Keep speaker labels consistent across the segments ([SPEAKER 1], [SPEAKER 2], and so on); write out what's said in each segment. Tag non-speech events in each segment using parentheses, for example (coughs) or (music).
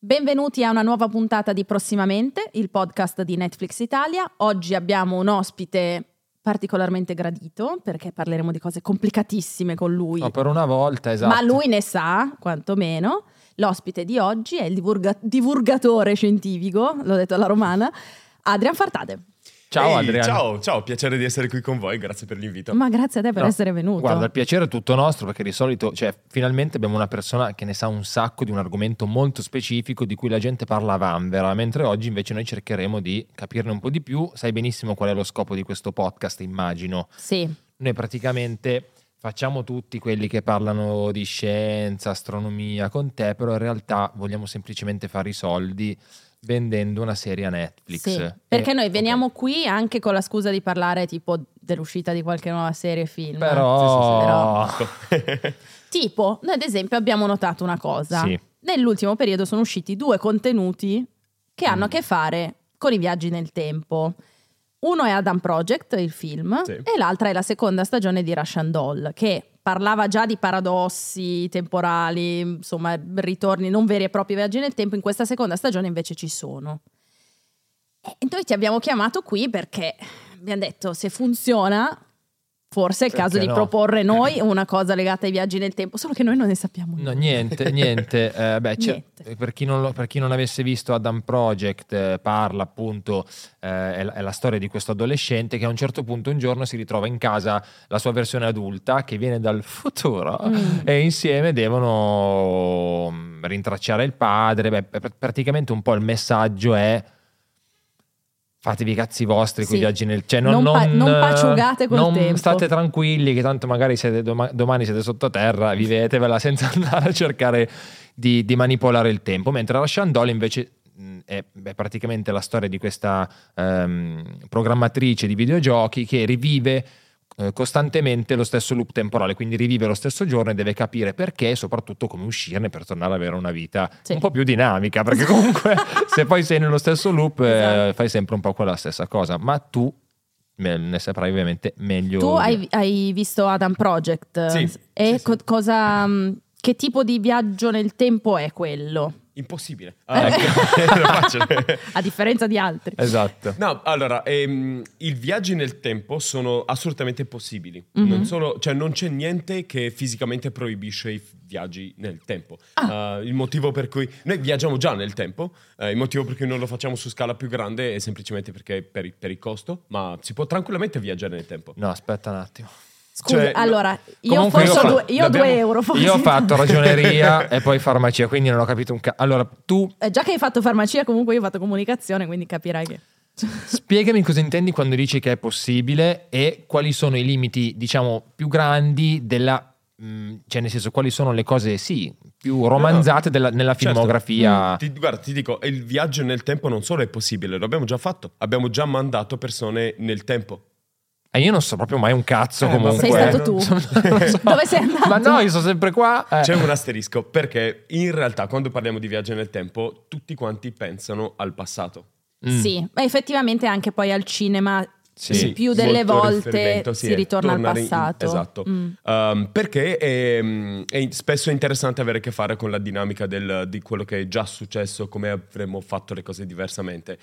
[SPEAKER 1] Benvenuti a una nuova puntata di Prossimamente, il podcast di Netflix Italia. Oggi abbiamo un ospite particolarmente gradito perché parleremo di cose complicatissime con lui.
[SPEAKER 2] No, per una volta, esatto.
[SPEAKER 1] Ma lui ne sa, quantomeno. L'ospite di oggi è il divulga- divulgatore scientifico, l'ho detto alla romana, Adrian Fartade.
[SPEAKER 2] Ciao
[SPEAKER 3] Ehi,
[SPEAKER 2] Adriano.
[SPEAKER 3] Ciao, ciao, piacere di essere qui con voi, grazie per l'invito.
[SPEAKER 1] Ma grazie a te per
[SPEAKER 2] No,
[SPEAKER 1] essere venuto.
[SPEAKER 2] Guarda, il piacere è tutto nostro perché di solito, cioè, finalmente abbiamo una persona che ne sa un sacco di un argomento molto specifico di cui la gente parla a vanvera, mentre oggi invece noi cercheremo di capirne un po' di più. Sai benissimo qual è lo scopo di questo podcast, immagino.
[SPEAKER 1] Sì,
[SPEAKER 2] Noi praticamente facciamo tutti quelli che parlano di scienza, astronomia con te, però in realtà vogliamo semplicemente fare i soldi vendendo una serie a Netflix.
[SPEAKER 1] sì.
[SPEAKER 2] E-
[SPEAKER 1] Perché noi
[SPEAKER 2] ok.
[SPEAKER 1] veniamo qui anche con la scusa di parlare tipo dell'uscita di qualche nuova serie film.
[SPEAKER 2] Però... (laughs)
[SPEAKER 1] Tipo, noi ad esempio abbiamo notato una cosa.
[SPEAKER 2] Sì.
[SPEAKER 1] Nell'ultimo periodo sono usciti due contenuti che hanno a
[SPEAKER 2] Mm.
[SPEAKER 1] che fare con i viaggi nel tempo. Uno è Adam Project, il film,
[SPEAKER 3] Sì.
[SPEAKER 1] e l'altra è la seconda stagione di Russian Doll, che parlava già di paradossi temporali, insomma, ritorni non veri e propri viaggi nel tempo. In questa seconda stagione invece ci sono. E noi ti abbiamo chiamato qui perché abbiamo detto se funziona, forse è il caso
[SPEAKER 2] Perché
[SPEAKER 1] di
[SPEAKER 2] no?
[SPEAKER 1] proporre (laughs) noi una cosa legata ai viaggi nel tempo, solo che noi non ne sappiamo
[SPEAKER 2] No,
[SPEAKER 1] nulla.
[SPEAKER 2] niente, (laughs) niente. Eh, beh,
[SPEAKER 1] Niente.
[SPEAKER 2] Per, chi non lo- per chi non avesse visto Adam Project, eh, parla appunto, eh, è, la, è la storia di questo adolescente che a un certo punto un giorno si ritrova in casa la sua versione adulta che viene dal futuro
[SPEAKER 1] Mm.
[SPEAKER 2] e insieme devono mm, rintracciare il padre. Beh, pr- praticamente un po' il messaggio è fatevi i cazzi vostri con
[SPEAKER 1] Sì.
[SPEAKER 2] i viaggi nel cioè
[SPEAKER 1] Non pa- non paciugate col
[SPEAKER 2] non
[SPEAKER 1] tempo.
[SPEAKER 2] state tranquilli che tanto magari siete doma- domani siete sottoterra vivetevela (laughs) senza andare a cercare di, di manipolare il tempo mentre Russian Doll invece è, è praticamente la storia di questa ehm, programmatrice di videogiochi che rivive eh, costantemente lo stesso loop temporale, quindi rivive lo stesso giorno e deve capire perché e soprattutto come uscirne per tornare ad avere una vita
[SPEAKER 1] Sì.
[SPEAKER 2] un po' più dinamica, perché (laughs) comunque se poi sei nello stesso loop eh,
[SPEAKER 1] Esatto.
[SPEAKER 2] fai sempre un po' quella stessa cosa, ma tu ne saprai ovviamente meglio.
[SPEAKER 1] Tu hai, hai visto Adam Project
[SPEAKER 3] Sì,
[SPEAKER 1] e
[SPEAKER 3] sì,
[SPEAKER 1] co- cosa, mh, che tipo di viaggio nel tempo è quello?
[SPEAKER 3] Impossibile. (laughs) Ah, ecco. (laughs) (laughs)
[SPEAKER 1] A differenza di altri.
[SPEAKER 2] Esatto.
[SPEAKER 3] No, allora, ehm, i viaggi nel tempo sono assolutamente possibili.
[SPEAKER 1] Mhm.
[SPEAKER 3] Non, solo- cioè, non c'è niente che fisicamente proibisce i viaggi nel tempo.
[SPEAKER 1] Ah.
[SPEAKER 3] Uh, il motivo per cui noi viaggiamo già nel tempo, eh, il motivo per cui non lo facciamo su scala più grande è semplicemente perché per, per il costo, ma si può tranquillamente viaggiare nel tempo.
[SPEAKER 2] No, aspetta un attimo.
[SPEAKER 1] Scusa,
[SPEAKER 3] Cioè,
[SPEAKER 1] allora, io forse
[SPEAKER 2] io
[SPEAKER 1] due, io ho due
[SPEAKER 3] l'abbiamo-
[SPEAKER 1] euro. forse.
[SPEAKER 2] Io ho fatto (laughs) ragioneria e poi farmacia, quindi non ho capito un cazzo. Allora, tu
[SPEAKER 1] Eh, già che hai fatto farmacia, comunque io ho fatto comunicazione, quindi capirai che... (laughs)
[SPEAKER 2] spiegami cosa intendi quando dici che è possibile e quali sono i limiti, diciamo, più grandi della... mh, cioè, nel senso, quali sono le cose, sì, più romanzate della- nella
[SPEAKER 3] Certo.
[SPEAKER 2] filmografia.
[SPEAKER 3] Ti, guarda, ti dico, il viaggio nel tempo non solo è possibile, lo abbiamo già fatto. Abbiamo già mandato persone nel tempo.
[SPEAKER 2] E io non so proprio mai un cazzo
[SPEAKER 3] Eh,
[SPEAKER 2] comunque.
[SPEAKER 1] Sei stato tu?
[SPEAKER 2] So. (laughs)
[SPEAKER 1] Dove sei andato?
[SPEAKER 2] Ma no, io sono sempre qua. eh.
[SPEAKER 3] C'è un asterisco perché in realtà quando parliamo di viaggio nel tempo tutti quanti pensano al passato.
[SPEAKER 2] Mm.
[SPEAKER 1] Sì, ma effettivamente anche poi al cinema
[SPEAKER 2] Sì.
[SPEAKER 1] il più delle volte si
[SPEAKER 3] sì, è
[SPEAKER 1] ritorna al
[SPEAKER 3] tornare in-
[SPEAKER 1] passato.
[SPEAKER 3] esatto.
[SPEAKER 1] Mm.
[SPEAKER 3] Um, perché è, è spesso interessante avere a che fare con la dinamica del- di quello che è già successo, come avremmo fatto le cose diversamente.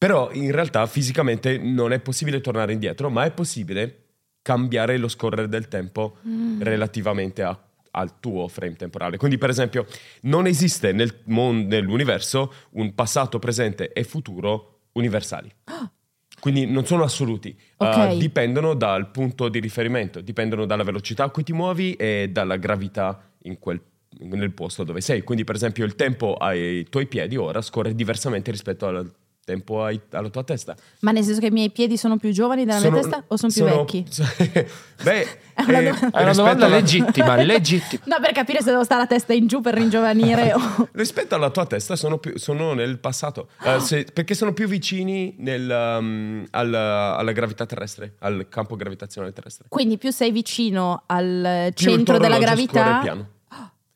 [SPEAKER 3] Però in realtà fisicamente non è possibile tornare indietro, ma è possibile cambiare lo scorrere del tempo
[SPEAKER 1] Mm.
[SPEAKER 3] relativamente a- al tuo frame temporale. Quindi, per esempio, non esiste nel mon- nell'universo un passato, presente e futuro universali. (gasps) Quindi non sono assoluti,
[SPEAKER 1] Ok.
[SPEAKER 3] Uh, dipendono dal punto di riferimento, dipendono dalla velocità a cui ti muovi e dalla gravità in quel- nel posto dove sei. Quindi, per esempio, il tempo ai tuoi piedi ora scorre diversamente rispetto al tempo ai- alla tua testa.
[SPEAKER 1] Ma nel senso che i miei piedi sono più giovani della mia testa o sono più vecchi? (laughs)
[SPEAKER 3] Beh, (laughs)
[SPEAKER 1] È una
[SPEAKER 3] eh,
[SPEAKER 1] domanda-
[SPEAKER 2] È una
[SPEAKER 3] rispetto
[SPEAKER 2] domanda
[SPEAKER 3] alla-
[SPEAKER 2] legittima, (laughs) legittima.
[SPEAKER 1] No, per capire se devo stare a testa in giù per ringiovanire o...
[SPEAKER 3] Rispetto alla tua testa sono, più- sono nel passato, Eh, se- perché sono più vicini nel, um, al- alla gravità terrestre, al campo gravitazionale terrestre.
[SPEAKER 1] Quindi più sei vicino al
[SPEAKER 3] Più il
[SPEAKER 1] centro
[SPEAKER 3] tuo
[SPEAKER 1] della gravità...
[SPEAKER 3] piano.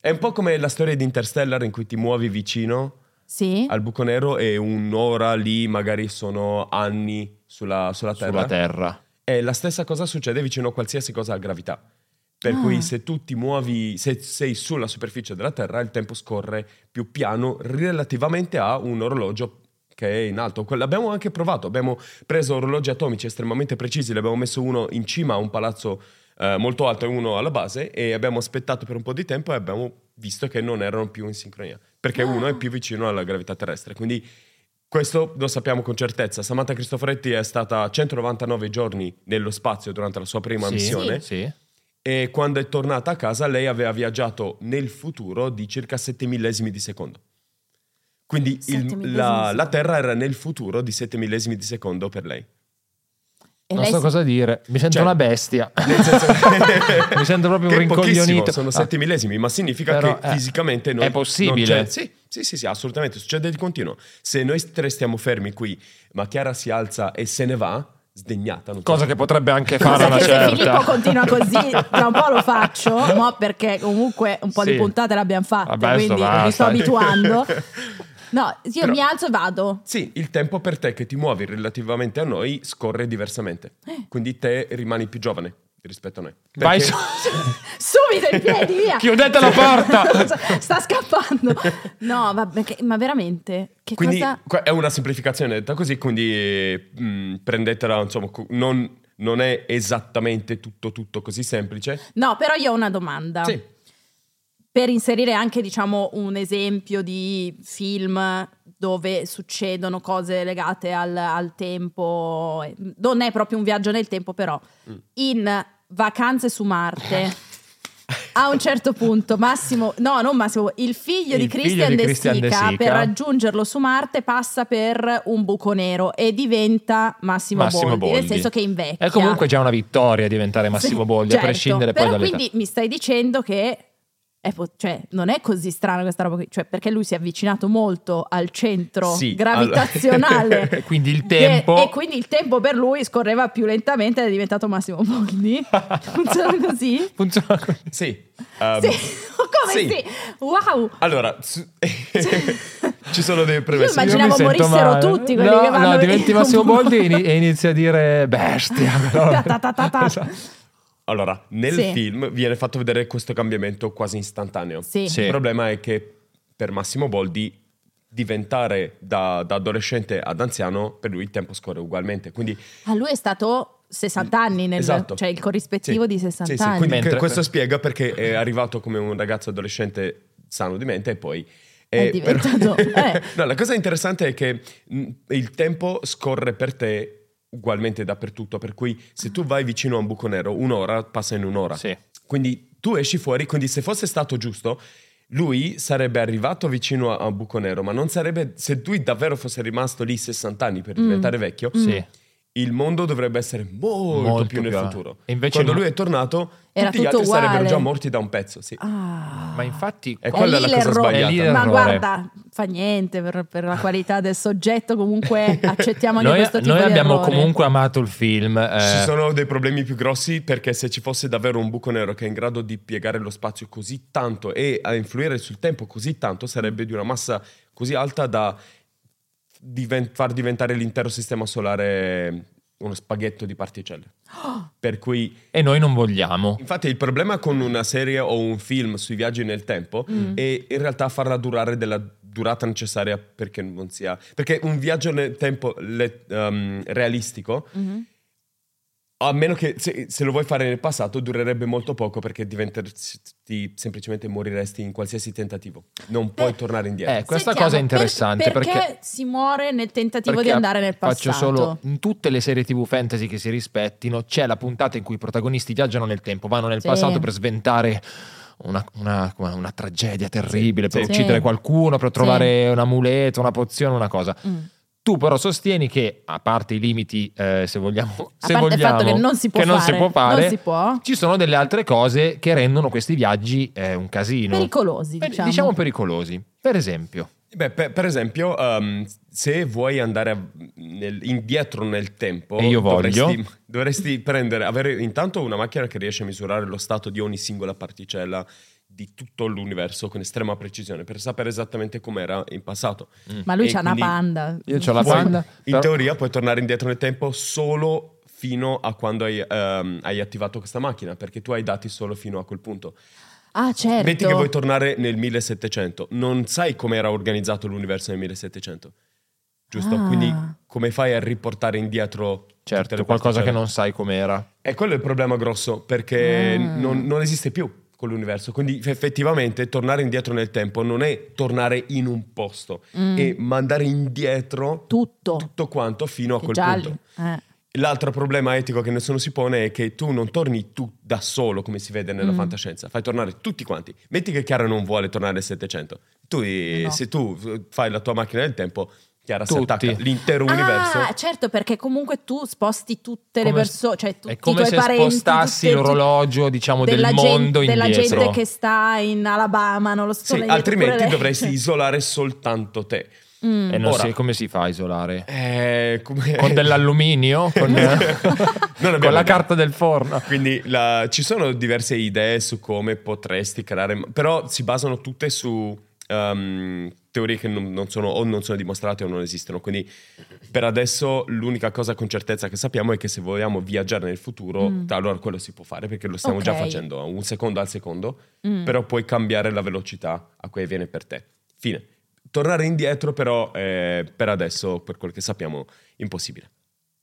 [SPEAKER 3] È un po' come la storia di Interstellar in cui ti muovi vicino
[SPEAKER 1] Sì.
[SPEAKER 3] al buco nero e un'ora lì magari sono anni sulla, sulla Terra.
[SPEAKER 2] Sulla Terra.
[SPEAKER 3] E la stessa cosa succede vicino a qualsiasi cosa a gravità. Per
[SPEAKER 1] Ah.
[SPEAKER 3] cui se tu ti muovi, se sei sulla superficie della Terra, il tempo scorre più piano relativamente a un orologio che è in alto. L'abbiamo anche provato, abbiamo preso orologi atomici estremamente precisi, ne abbiamo messo uno in cima a un palazzo eh, molto alto e uno alla base e abbiamo aspettato per un po' di tempo e abbiamo visto che non erano più in sincronia, perché
[SPEAKER 1] Ah.
[SPEAKER 3] uno è più vicino alla gravità terrestre. Quindi questo lo sappiamo con certezza. Samantha Cristoforetti è stata 199 giorni nello spazio durante la sua prima
[SPEAKER 2] Sì,
[SPEAKER 3] missione
[SPEAKER 2] Sì.
[SPEAKER 3] e quando è tornata a casa lei aveva viaggiato nel futuro di circa 7 millesimi di secondo. Quindi il- la, la. Terra era nel futuro di 7 millesimi di secondo per lei.
[SPEAKER 1] E
[SPEAKER 2] Non so
[SPEAKER 1] si-
[SPEAKER 2] cosa dire, mi sento
[SPEAKER 3] Cioè-
[SPEAKER 2] una bestia.
[SPEAKER 3] Senso (laughs)
[SPEAKER 2] Mi sento proprio
[SPEAKER 3] che
[SPEAKER 2] un rincoglionito.
[SPEAKER 3] sono
[SPEAKER 2] Ah.
[SPEAKER 3] 7 millesimi, ma significa
[SPEAKER 2] Però,
[SPEAKER 3] che
[SPEAKER 2] eh,
[SPEAKER 3] fisicamente non
[SPEAKER 2] è possibile?
[SPEAKER 3] non sì, sì, sì, sì, assolutamente, succede di continuo. Se noi tre stiamo fermi qui, ma Chiara si alza e se ne va, sdegnata.
[SPEAKER 2] Cosa che potrebbe anche fare
[SPEAKER 1] Cosa
[SPEAKER 2] una
[SPEAKER 1] che se
[SPEAKER 2] certa.
[SPEAKER 1] Filippo continua (laughs) così, tra un po' lo faccio, mo perché comunque un po'
[SPEAKER 2] Sì.
[SPEAKER 1] di puntate l'abbiamo
[SPEAKER 2] adesso
[SPEAKER 1] quindi
[SPEAKER 2] basta.
[SPEAKER 1] mi sto abituando. (laughs) No, io
[SPEAKER 3] Però-
[SPEAKER 1] mi alzo e vado.
[SPEAKER 3] Sì, il tempo per te che ti muovi relativamente a noi scorre diversamente.
[SPEAKER 1] Eh.
[SPEAKER 3] Quindi te rimani più giovane rispetto a noi.
[SPEAKER 2] Vai
[SPEAKER 3] Perché-
[SPEAKER 2] su. (laughs)
[SPEAKER 1] Subito in piedi, via.
[SPEAKER 2] Chiudete la porta. (laughs)
[SPEAKER 1] Sta scappando. No, vabbè, che- ma veramente? Che
[SPEAKER 3] Quindi
[SPEAKER 1] cosa...
[SPEAKER 3] è una semplificazione detta così, quindi mh, prendetela, insomma, non, non è esattamente tutto tutto così semplice.
[SPEAKER 1] No, però io ho una domanda.
[SPEAKER 3] Sì,
[SPEAKER 1] Per inserire anche, diciamo, un esempio di film dove succedono cose legate al, al tempo. Non è proprio un viaggio nel tempo, però.
[SPEAKER 3] Mm.
[SPEAKER 1] In Vacanze su Marte. A un certo punto, Massimo, no, non Massimo, il figlio
[SPEAKER 2] Il
[SPEAKER 1] di
[SPEAKER 2] figlio
[SPEAKER 1] Christian,
[SPEAKER 2] di
[SPEAKER 1] De,
[SPEAKER 2] Christian De
[SPEAKER 1] Sica,
[SPEAKER 2] Sica.
[SPEAKER 1] per raggiungerlo su Marte passa per un buco nero e diventa Massimo,
[SPEAKER 2] Massimo
[SPEAKER 1] Boldi, nel
[SPEAKER 2] Boldi.
[SPEAKER 1] senso che invecchia.
[SPEAKER 2] È comunque già una vittoria diventare Massimo
[SPEAKER 1] Sì,
[SPEAKER 2] Boldi,
[SPEAKER 1] certo.
[SPEAKER 2] a prescindere poi
[SPEAKER 1] Però
[SPEAKER 2] dall'età.
[SPEAKER 1] quindi mi stai dicendo che è po- cioè, non è così strana questa roba qui, cioè, perché lui si è avvicinato molto al centro
[SPEAKER 3] Sì,
[SPEAKER 1] gravitazionale. (laughs)
[SPEAKER 2] Quindi il tempo-
[SPEAKER 1] e quindi il tempo per lui scorreva più lentamente ed è diventato Massimo Boldi. (laughs) Funziona così?
[SPEAKER 2] Funziona così.
[SPEAKER 3] sì. um,
[SPEAKER 1] sì. (laughs) Come
[SPEAKER 3] sì.
[SPEAKER 1] sì? Wow!
[SPEAKER 3] Allora, su- ci sono delle premesse.
[SPEAKER 1] Io immaginavo
[SPEAKER 2] sento
[SPEAKER 1] morissero
[SPEAKER 2] male.
[SPEAKER 1] tutti quelli
[SPEAKER 2] no,
[SPEAKER 1] che vanno
[SPEAKER 2] No, diventi Massimo. Boldi e ini- e inizia a dire bestia. però.
[SPEAKER 1] Ta ta ta ta.
[SPEAKER 2] Esatto.
[SPEAKER 3] Allora, nel
[SPEAKER 1] Sì.
[SPEAKER 3] film viene fatto vedere questo cambiamento quasi istantaneo.
[SPEAKER 1] Sì.
[SPEAKER 2] Sì.
[SPEAKER 3] Il problema è che per Massimo Boldi diventare da, da adolescente ad anziano, per lui il tempo scorre ugualmente. Quindi
[SPEAKER 1] Ah, lui è stato 60 anni, nel,
[SPEAKER 3] Esatto.
[SPEAKER 1] cioè il corrispettivo
[SPEAKER 3] Sì.
[SPEAKER 1] di 60
[SPEAKER 3] Sì, sì,
[SPEAKER 1] anni.
[SPEAKER 3] Quindi
[SPEAKER 2] Mentre-
[SPEAKER 3] que- questo spiega perché è arrivato come un ragazzo adolescente sano di mente e poi...
[SPEAKER 1] È
[SPEAKER 3] eh,
[SPEAKER 1] diventato- (laughs) eh.
[SPEAKER 3] no, la cosa interessante è che mh, il tempo scorre per te ugualmente dappertutto, per cui se tu vai vicino a un buco nero, un'ora passa in un'ora.
[SPEAKER 2] Sì.
[SPEAKER 3] Quindi tu esci fuori, quindi se fosse stato giusto, lui sarebbe arrivato vicino a a un buco nero, ma non sarebbe, se lui davvero fosse rimasto lì 60 anni per
[SPEAKER 1] Mm.
[SPEAKER 3] diventare vecchio,
[SPEAKER 2] Sì.
[SPEAKER 3] Il mondo dovrebbe essere molto,
[SPEAKER 2] Molto
[SPEAKER 3] più nel
[SPEAKER 2] più-
[SPEAKER 3] futuro.
[SPEAKER 2] e invece
[SPEAKER 3] Quando
[SPEAKER 2] no.
[SPEAKER 3] lui è tornato,
[SPEAKER 1] Era
[SPEAKER 3] tutti gli
[SPEAKER 1] tutto
[SPEAKER 3] altri sarebbero
[SPEAKER 1] uguale.
[SPEAKER 3] già morti da un pezzo, sì.
[SPEAKER 1] Ah.
[SPEAKER 2] Ma infatti...
[SPEAKER 3] È
[SPEAKER 1] È
[SPEAKER 3] quella
[SPEAKER 1] lì
[SPEAKER 3] la cosa.
[SPEAKER 2] È
[SPEAKER 3] sbagliata.
[SPEAKER 1] Ma guarda, fa niente per, per la qualità del soggetto, comunque (laughs) accettiamo anche
[SPEAKER 2] Noi,
[SPEAKER 1] questo tipo
[SPEAKER 2] noi
[SPEAKER 1] di
[SPEAKER 2] abbiamo
[SPEAKER 1] errore.
[SPEAKER 2] comunque amato il film. eh,
[SPEAKER 3] Ci sono dei problemi più grossi perché se ci fosse davvero un buco nero che è in grado di piegare lo spazio così tanto e a influire sul tempo così tanto, sarebbe di una massa così alta da diven- far diventare l'intero sistema solare uno spaghetto di particelle. (gasps) Per cui
[SPEAKER 2] E noi non vogliamo.
[SPEAKER 3] Infatti il problema con una serie o un film sui viaggi nel tempo
[SPEAKER 1] Mm.
[SPEAKER 3] è in realtà farla durare della durata necessaria perché non sia... Perché un viaggio nel tempo le- um, realistico,
[SPEAKER 1] Mhm.
[SPEAKER 3] A meno che se, se lo vuoi fare nel passato, durerebbe molto poco perché diventeresti semplicemente moriresti in qualsiasi tentativo. Non puoi
[SPEAKER 1] Beh,
[SPEAKER 3] tornare indietro.
[SPEAKER 2] Eh, questa
[SPEAKER 1] Sentiamo,
[SPEAKER 2] cosa è interessante
[SPEAKER 1] per-
[SPEAKER 2] perché,
[SPEAKER 1] si muore nel tentativo
[SPEAKER 2] perché
[SPEAKER 1] di andare nel passato.
[SPEAKER 2] Faccio solo in tutte le serie TV fantasy che si rispettino, c'è la puntata in cui i protagonisti viaggiano nel tempo, vanno nel
[SPEAKER 1] Sì.
[SPEAKER 2] passato per sventare una, una- una tragedia terribile, per
[SPEAKER 3] Sì.
[SPEAKER 2] uccidere
[SPEAKER 1] Sì.
[SPEAKER 2] qualcuno, per trovare un amuleto, una pozione, una cosa.
[SPEAKER 1] Mm.
[SPEAKER 2] Tu però sostieni che, a parte i limiti, eh, se vogliamo,
[SPEAKER 1] A
[SPEAKER 2] se
[SPEAKER 1] parte il
[SPEAKER 2] vogliamo,
[SPEAKER 1] fatto che non si può
[SPEAKER 2] che non
[SPEAKER 1] fare,
[SPEAKER 2] si può fare,
[SPEAKER 1] non si può.
[SPEAKER 2] ci sono delle altre cose che rendono questi viaggi eh, un casino.
[SPEAKER 1] Pericolosi,
[SPEAKER 2] Per-
[SPEAKER 1] diciamo.
[SPEAKER 2] pericolosi. Per esempio,
[SPEAKER 3] Beh, per, per esempio, um, se vuoi andare a- nel- indietro nel tempo,
[SPEAKER 2] E io voglio.
[SPEAKER 3] dovresti, dovresti prendere, avere intanto una macchina che riesce a misurare lo stato di ogni singola particella di tutto l'universo con estrema precisione per sapere esattamente com'era in passato.
[SPEAKER 1] Ma lui
[SPEAKER 3] E
[SPEAKER 1] c'ha una panda.
[SPEAKER 2] Io c'ho la panda,
[SPEAKER 3] in teoria puoi tornare indietro nel tempo solo fino a quando hai, ehm, hai attivato questa macchina, perché tu hai dati solo fino a quel punto.
[SPEAKER 1] Ah, certo.
[SPEAKER 3] Metti che vuoi tornare nel 1700, non sai come era organizzato l'universo nel 1700, giusto?
[SPEAKER 1] Ah.
[SPEAKER 3] Quindi come fai a riportare indietro
[SPEAKER 2] Certo, qualcosa che non sai com'era.
[SPEAKER 3] E quello è il problema grosso, perché
[SPEAKER 1] Ah.
[SPEAKER 3] non, non esiste più quell'universo. Quindi effettivamente tornare indietro nel tempo non è tornare in un posto,
[SPEAKER 1] Mm.
[SPEAKER 3] è mandare indietro
[SPEAKER 1] Tutto.
[SPEAKER 3] tutto quanto fino a
[SPEAKER 1] Che
[SPEAKER 3] quel
[SPEAKER 1] già
[SPEAKER 3] punto.
[SPEAKER 1] eh.
[SPEAKER 3] L'altro problema etico che nessuno si pone è che tu non torni tu da solo, come si vede nella
[SPEAKER 1] Mm.
[SPEAKER 3] fantascienza, fai tornare tutti quanti. Metti che Chiara non vuole tornare al 700. Tu, eh,
[SPEAKER 1] No.
[SPEAKER 3] se tu fai la tua macchina del tempo, Chiara si
[SPEAKER 2] Tutti.
[SPEAKER 3] attacca l'intero universo.
[SPEAKER 1] Ah, certo, perché comunque tu sposti tutte le
[SPEAKER 2] Come-
[SPEAKER 1] persone, cioè tutti
[SPEAKER 2] È
[SPEAKER 1] i
[SPEAKER 2] come
[SPEAKER 1] tuoi
[SPEAKER 2] se
[SPEAKER 1] parenti,
[SPEAKER 2] spostassi
[SPEAKER 1] tutte-
[SPEAKER 2] l'orologio, diciamo, del
[SPEAKER 1] della
[SPEAKER 2] mondo
[SPEAKER 1] gente, della
[SPEAKER 2] indietro.
[SPEAKER 1] gente che sta in Alabama, non lo so.
[SPEAKER 3] Sì, altrimenti dovresti (laughs) isolare soltanto te.
[SPEAKER 1] Mm.
[SPEAKER 2] E non
[SPEAKER 3] Ora-
[SPEAKER 2] si- come si fa a isolare?
[SPEAKER 3] Eh, come- (laughs)
[SPEAKER 2] Con dell'alluminio? (laughs) Con,
[SPEAKER 3] Non
[SPEAKER 2] con la carta del forno?
[SPEAKER 3] Quindi la- ci sono diverse idee su come potresti creare, però si basano tutte su ehm, teorie che non, non sono o non sono dimostrate o non esistono. Quindi per adesso l'unica cosa con certezza che sappiamo è che se vogliamo viaggiare nel futuro,
[SPEAKER 1] Mm.
[SPEAKER 3] allora quello si può fare perché lo stiamo già
[SPEAKER 1] Ok.
[SPEAKER 3] facendo a un secondo al secondo,
[SPEAKER 1] Mm.
[SPEAKER 3] però puoi cambiare la velocità a cui avviene per te. Fine. Tornare indietro però è per adesso, per quel che sappiamo, impossibile.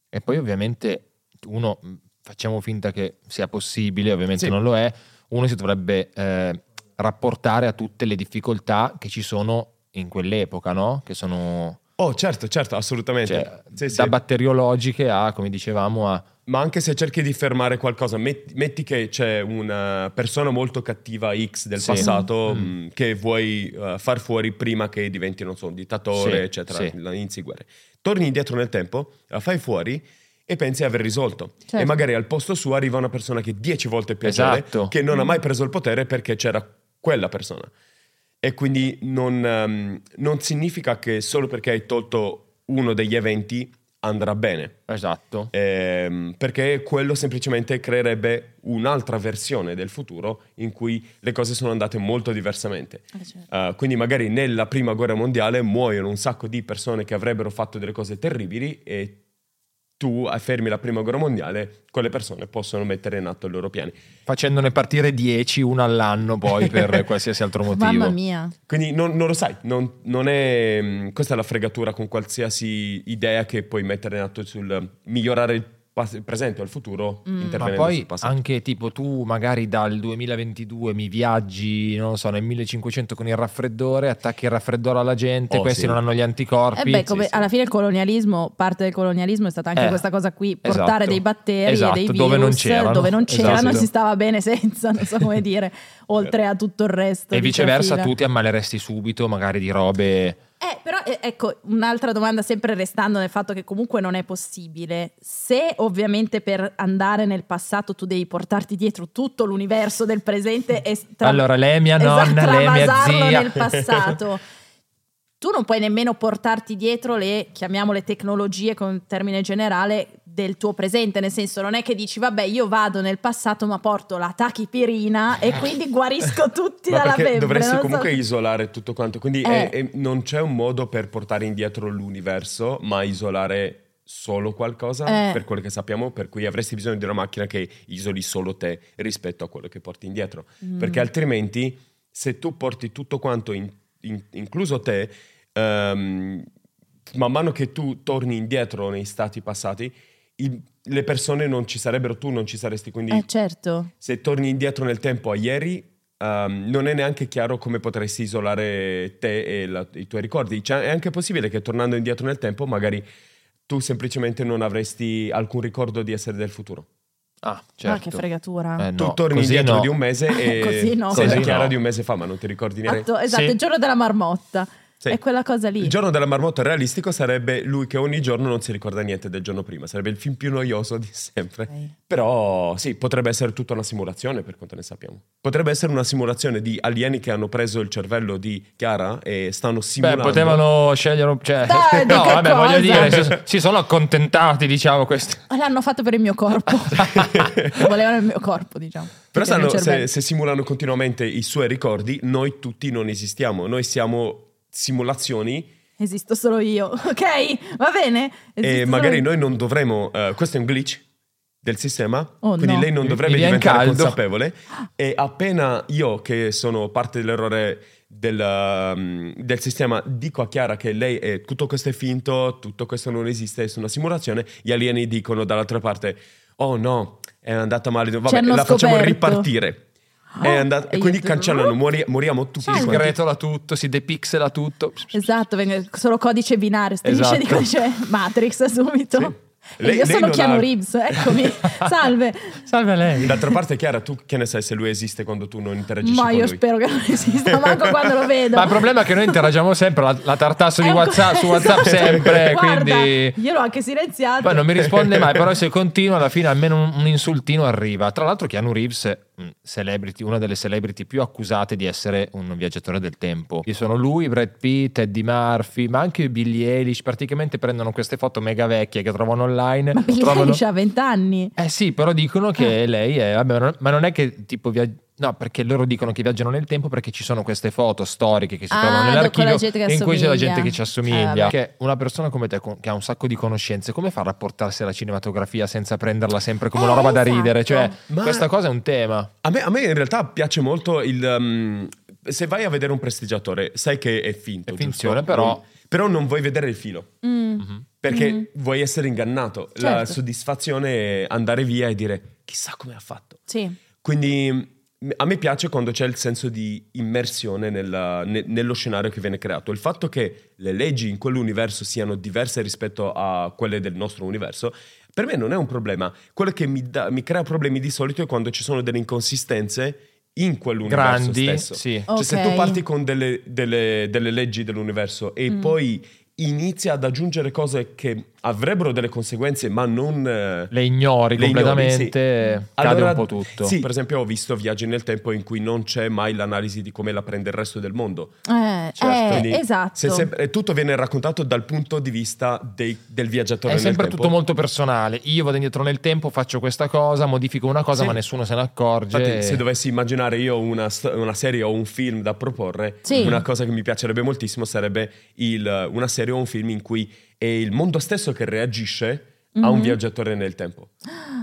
[SPEAKER 2] E poi ovviamente uno, mh, facciamo finta che sia possibile, ovviamente
[SPEAKER 3] Sì.
[SPEAKER 2] non lo è, uno si dovrebbe eh, rapportare a tutte le difficoltà che ci sono in quell'epoca, no? Che sono
[SPEAKER 3] Oh, certo, certo, assolutamente.
[SPEAKER 2] cioè,
[SPEAKER 3] Sì, sì.
[SPEAKER 2] da batteriologiche a, come dicevamo, a...
[SPEAKER 3] Ma anche se cerchi di fermare qualcosa, metti, metti che c'è una persona molto cattiva X del
[SPEAKER 2] Sì.
[SPEAKER 3] passato
[SPEAKER 2] Mm.
[SPEAKER 3] mh, che vuoi eh, far fuori prima che diventi, non so, un dittatore,
[SPEAKER 2] Sì,
[SPEAKER 3] eccetera, inizi guerre. Torni indietro nel tempo, la fai fuori e pensi di aver risolto.
[SPEAKER 1] Certo.
[SPEAKER 3] E magari al posto suo arriva una persona che è dieci volte più
[SPEAKER 2] Esatto.
[SPEAKER 3] che non ha mai preso il potere perché c'era quella persona. E quindi non, ehm, non significa che solo perché hai tolto uno degli eventi andrà bene.
[SPEAKER 2] Esatto.
[SPEAKER 3] Ehm, perché quello semplicemente creerebbe un'altra versione del futuro in cui le cose sono andate molto diversamente.
[SPEAKER 1] Eh, certo.
[SPEAKER 3] Uh, quindi magari nella prima guerra mondiale muoiono un sacco di persone che avrebbero fatto delle cose terribili e tu affermi la prima guerra mondiale, quelle persone possono mettere in atto i loro piani.
[SPEAKER 2] Facendone partire 10, uno all'anno poi per (laughs) qualsiasi altro motivo.
[SPEAKER 1] Mamma mia.
[SPEAKER 3] Quindi non, non lo sai, non, non è, mh, questa è la fregatura con qualsiasi idea che puoi mettere in atto sul migliorare il, il presente o il futuro
[SPEAKER 1] Mm.
[SPEAKER 2] Ma poi
[SPEAKER 3] sul passato.
[SPEAKER 2] anche tipo tu magari dal 2022 mi viaggi, non lo so, nel 1500 con il raffreddore, attacchi il raffreddore alla gente,
[SPEAKER 3] Oh,
[SPEAKER 2] questi
[SPEAKER 3] sì.
[SPEAKER 2] non hanno gli anticorpi.
[SPEAKER 1] Eh beh, come-
[SPEAKER 3] sì, sì.
[SPEAKER 1] alla fine il colonialismo, parte del colonialismo è stata anche
[SPEAKER 2] Eh,
[SPEAKER 1] questa cosa qui, portare
[SPEAKER 2] esatto.
[SPEAKER 1] dei batteri
[SPEAKER 2] Esatto,
[SPEAKER 1] e dei virus
[SPEAKER 2] dove non c'erano.
[SPEAKER 1] dove non c'erano
[SPEAKER 2] Esatto.
[SPEAKER 1] e si stava bene senza, non so come (laughs) dire, oltre a tutto il resto.
[SPEAKER 2] E viceversa tu ti ammaleresti subito magari di robe...
[SPEAKER 1] Eh, però eh, ecco, un'altra domanda sempre restando nel fatto che comunque non è possibile. Se ovviamente per andare nel passato tu devi portarti dietro tutto l'universo del presente e tra-
[SPEAKER 2] Allora lei è mia
[SPEAKER 1] esatto,
[SPEAKER 2] nonna, lei è mia zia.
[SPEAKER 1] nel passato. (laughs) Tu non puoi nemmeno portarti dietro le, chiamiamole tecnologie con termine generale, del tuo presente, nel senso non è che dici vabbè io vado nel passato ma porto la tachipirina e quindi guarisco tutti dalla febbre.
[SPEAKER 3] dovresti
[SPEAKER 1] non so.
[SPEAKER 3] comunque isolare tutto quanto. Quindi
[SPEAKER 1] Eh.
[SPEAKER 3] è- è- non c'è un modo per portare indietro l'universo, ma isolare solo qualcosa,
[SPEAKER 1] Eh.
[SPEAKER 3] per quello che sappiamo, per cui avresti bisogno di una macchina che isoli solo te rispetto a quello che porti indietro.
[SPEAKER 1] Mm.
[SPEAKER 3] Perché altrimenti, se tu porti tutto quanto, in- in- incluso te, ehm, man mano che tu torni indietro nei stati passati, il- le persone non ci sarebbero, tu non ci saresti. Quindi
[SPEAKER 1] Eh certo.
[SPEAKER 3] se torni indietro nel tempo a ieri, ehm, non è neanche chiaro come potresti isolare te e la- i tuoi ricordi. Cioè, è anche possibile che tornando indietro nel tempo, magari tu semplicemente non avresti alcun ricordo di essere del futuro.
[SPEAKER 2] Ah, certo.
[SPEAKER 1] Ah, che fregatura.
[SPEAKER 2] Eh,
[SPEAKER 3] tu
[SPEAKER 2] no,
[SPEAKER 3] torni
[SPEAKER 2] così
[SPEAKER 3] indietro
[SPEAKER 2] no.
[SPEAKER 3] di un mese e (laughs)
[SPEAKER 1] Così no.
[SPEAKER 3] sei
[SPEAKER 2] Così
[SPEAKER 3] la Chiara
[SPEAKER 2] no.
[SPEAKER 3] di un mese fa, ma non ti ricordi niente.
[SPEAKER 1] Esatto, esatto,
[SPEAKER 2] Sì.
[SPEAKER 1] il giorno della marmotta.
[SPEAKER 3] Sì.
[SPEAKER 1] È quella cosa lì.
[SPEAKER 3] Il giorno della marmotta realistico sarebbe lui che ogni giorno non si ricorda niente del giorno prima, sarebbe il film più noioso di sempre.
[SPEAKER 1] Ok.
[SPEAKER 3] Però sì, potrebbe essere tutta una simulazione per quanto ne sappiamo. Potrebbe essere una simulazione di alieni che hanno preso il cervello di Chiara e stanno
[SPEAKER 2] Beh,
[SPEAKER 3] simulando.
[SPEAKER 2] potevano scegliere... Cioè,
[SPEAKER 1] Dai, (laughs)
[SPEAKER 2] no, vabbè, voglio
[SPEAKER 1] cosa?
[SPEAKER 2] dire, si, si sono accontentati, diciamo, questi. (laughs)
[SPEAKER 1] L'hanno fatto per il mio corpo. (laughs) Volevano il mio corpo, diciamo.
[SPEAKER 3] Però sanno, se, se simulano continuamente i suoi ricordi, noi tutti non esistiamo. Noi siamo simulazioni
[SPEAKER 1] Esisto solo io, (laughs) ok? Va bene?
[SPEAKER 3] e
[SPEAKER 1] Esisto
[SPEAKER 3] magari
[SPEAKER 1] solo-
[SPEAKER 3] noi non dovremo... eh, questo è un glitch del sistema,
[SPEAKER 1] Oh,
[SPEAKER 3] quindi
[SPEAKER 1] no.
[SPEAKER 3] lei non dovrebbe
[SPEAKER 2] mi
[SPEAKER 3] diventare
[SPEAKER 2] caldo.
[SPEAKER 3] consapevole (gasps) e appena io che sono parte dell'errore del, um, del sistema dico a Chiara che lei è tutto questo è finto, tutto questo non esiste, è una simulazione, gli alieni dicono dall'altra parte "Oh no, è andata male, vabbè, la facciamo
[SPEAKER 1] scoperto."
[SPEAKER 3] ripartire". È andata-
[SPEAKER 1] E
[SPEAKER 3] quindi cancellano, muori- moriamo tutti
[SPEAKER 2] Si sgretola tutto, si depixela tutto.
[SPEAKER 1] Esatto, solo codice binario, strisce di
[SPEAKER 2] Esatto.
[SPEAKER 1] codice Matrix (laughs) subito.
[SPEAKER 3] Sì. Lei-
[SPEAKER 1] io sono Keanu
[SPEAKER 3] ha-
[SPEAKER 1] Reeves, eccomi. (laughs) Salve.
[SPEAKER 2] Salve a lei.
[SPEAKER 3] D'altra parte, Chiara, tu che ne sai se lui esiste quando tu non interagisci
[SPEAKER 1] Ma
[SPEAKER 3] con
[SPEAKER 1] io
[SPEAKER 3] lui?
[SPEAKER 1] spero che non esista, manco quando lo vedo. (laughs)
[SPEAKER 2] Ma il problema è che noi interagiamo sempre, la, la tartasso di
[SPEAKER 1] un-
[SPEAKER 2] WhatsApp, su WhatsApp sempre,
[SPEAKER 1] Guarda,
[SPEAKER 2] quindi...
[SPEAKER 1] Io l'ho anche silenziato.
[SPEAKER 2] Poi non mi risponde mai, però se continua alla fine almeno un, un insultino arriva. Tra l'altro Keanu Reeves, una delle celebrity più accusate di essere un viaggiatore del tempo. Ci sono lui, Brad Pitt, Eddie Murphy, ma anche Billie Eilish, praticamente prendono queste foto mega vecchie che trovano online.
[SPEAKER 1] Ma Billie
[SPEAKER 2] trovano...
[SPEAKER 1] Eilish ha 20 anni.
[SPEAKER 2] Eh sì, però dicono
[SPEAKER 1] Ah.
[SPEAKER 2] che lei è... Vabbè, ma non- ma non è che tipo viaggia... No, perché loro dicono che viaggiano nel tempo perché ci sono queste foto storiche che si
[SPEAKER 1] Ah,
[SPEAKER 2] trovano nell'archivio
[SPEAKER 1] la
[SPEAKER 2] in cui c'è la gente che ci
[SPEAKER 1] Eh,
[SPEAKER 2] assomiglia.
[SPEAKER 1] vabbè.
[SPEAKER 2] che una persona come te che ha un sacco di conoscenze, come fa a rapportarsi alla cinematografia senza prenderla sempre come
[SPEAKER 1] Eh,
[SPEAKER 2] una roba da
[SPEAKER 1] esatto.
[SPEAKER 2] ridere? Cioè,
[SPEAKER 3] Ma-
[SPEAKER 2] questa cosa è un tema.
[SPEAKER 3] A me, a me in realtà piace molto il... um, se vai a vedere un prestigiatore, sai che è finto.
[SPEAKER 2] È
[SPEAKER 3] giusto?
[SPEAKER 2] finzione, però-
[SPEAKER 3] Non- però non vuoi vedere il filo.
[SPEAKER 1] Mm.
[SPEAKER 3] Perché
[SPEAKER 1] Mm.
[SPEAKER 3] vuoi essere ingannato. La
[SPEAKER 1] Certo.
[SPEAKER 3] soddisfazione è andare via e dire chissà come ha fatto.
[SPEAKER 1] Sì.
[SPEAKER 3] Quindi a me piace quando c'è il senso di immersione nella- ne- nello scenario che viene creato. Il fatto che le leggi in quell'universo siano diverse rispetto a quelle del nostro universo, per me non è un problema. Quello che mi, dà- mi crea problemi di solito è quando ci sono delle inconsistenze in quell'universo
[SPEAKER 2] Grandi,
[SPEAKER 3] stesso.
[SPEAKER 2] sì.
[SPEAKER 3] Cioè, se tu parti con delle, delle- delle leggi dell'universo e
[SPEAKER 1] Mm.
[SPEAKER 3] poi inizi ad aggiungere cose che avrebbero delle conseguenze, ma non... eh,
[SPEAKER 2] Le ignori
[SPEAKER 3] Le ignori,
[SPEAKER 2] completamente, cade
[SPEAKER 3] allora,
[SPEAKER 2] un po' tutto.
[SPEAKER 3] Sì, per esempio ho visto viaggi nel tempo in cui non c'è mai l'analisi di come la prende il resto del mondo.
[SPEAKER 1] Eh,
[SPEAKER 3] Certo,
[SPEAKER 1] eh, esatto.
[SPEAKER 3] se sempre- tutto viene raccontato dal punto di vista dei- del viaggiatore
[SPEAKER 2] È
[SPEAKER 3] nel
[SPEAKER 2] sempre
[SPEAKER 3] tempo.
[SPEAKER 2] tutto molto personale. Io vado indietro nel tempo, faccio questa cosa, modifico una cosa,
[SPEAKER 3] Sì.
[SPEAKER 2] ma nessuno se ne accorge.
[SPEAKER 3] Infatti, se dovessi immaginare io una, una serie o un film da proporre,
[SPEAKER 1] Sì.
[SPEAKER 3] una cosa che mi piacerebbe moltissimo sarebbe il- una serie o un film in cui è il mondo stesso che reagisce a un
[SPEAKER 1] Mhm.
[SPEAKER 3] viaggiatore nel tempo.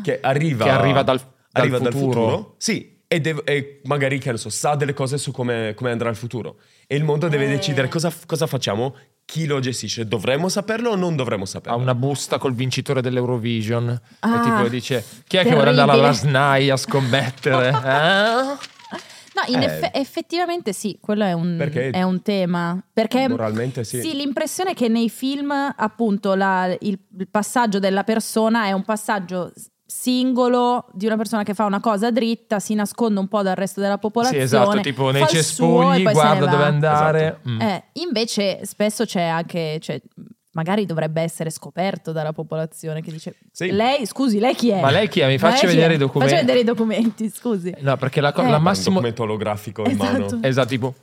[SPEAKER 3] Che arriva,
[SPEAKER 2] Che arriva dal- dal
[SPEAKER 3] arriva
[SPEAKER 2] futuro.
[SPEAKER 3] Sì, e, deve- e magari che ne so, sa delle cose su come, come andrà il futuro. E il mondo deve
[SPEAKER 1] Eh.
[SPEAKER 3] decidere cosa, cosa facciamo, chi lo gestisce. Dovremmo saperlo o non dovremmo
[SPEAKER 2] ha
[SPEAKER 3] saperlo?
[SPEAKER 2] una busta col vincitore dell'Eurovision
[SPEAKER 1] Ah,
[SPEAKER 2] e tipo dice chi è che vuole andare
[SPEAKER 1] terribile.
[SPEAKER 2] alla SNAI a scommettere? (laughs) Eh?
[SPEAKER 1] No,
[SPEAKER 3] Eh.
[SPEAKER 1] eff- effettivamente sì, quello è un, è un tema. Perché
[SPEAKER 3] sì.
[SPEAKER 1] Sì, l'impressione è che nei film, appunto, la- il, il passaggio della persona è un passaggio singolo di una persona che fa una cosa dritta, si nasconde un po' dal resto della
[SPEAKER 2] Sì,
[SPEAKER 1] popolazione.
[SPEAKER 2] esatto, tipo nei
[SPEAKER 1] suo
[SPEAKER 2] cespugli, guarda dove andare.
[SPEAKER 3] Esatto.
[SPEAKER 2] Mm.
[SPEAKER 1] Eh, invece spesso c'è anche, cioè, magari dovrebbe essere scoperto dalla popolazione che dice,
[SPEAKER 3] Sì.
[SPEAKER 1] lei, scusi, lei chi è?
[SPEAKER 2] Ma lei chi è? Mi faccia vedere i documenti.
[SPEAKER 1] Faccia vedere i documenti, scusi.
[SPEAKER 2] No, perché la, co-
[SPEAKER 1] Eh.
[SPEAKER 2] la
[SPEAKER 3] Un
[SPEAKER 2] massimo...
[SPEAKER 3] documento olografico in
[SPEAKER 1] Esatto.
[SPEAKER 3] mano.
[SPEAKER 2] Esatto, tipo...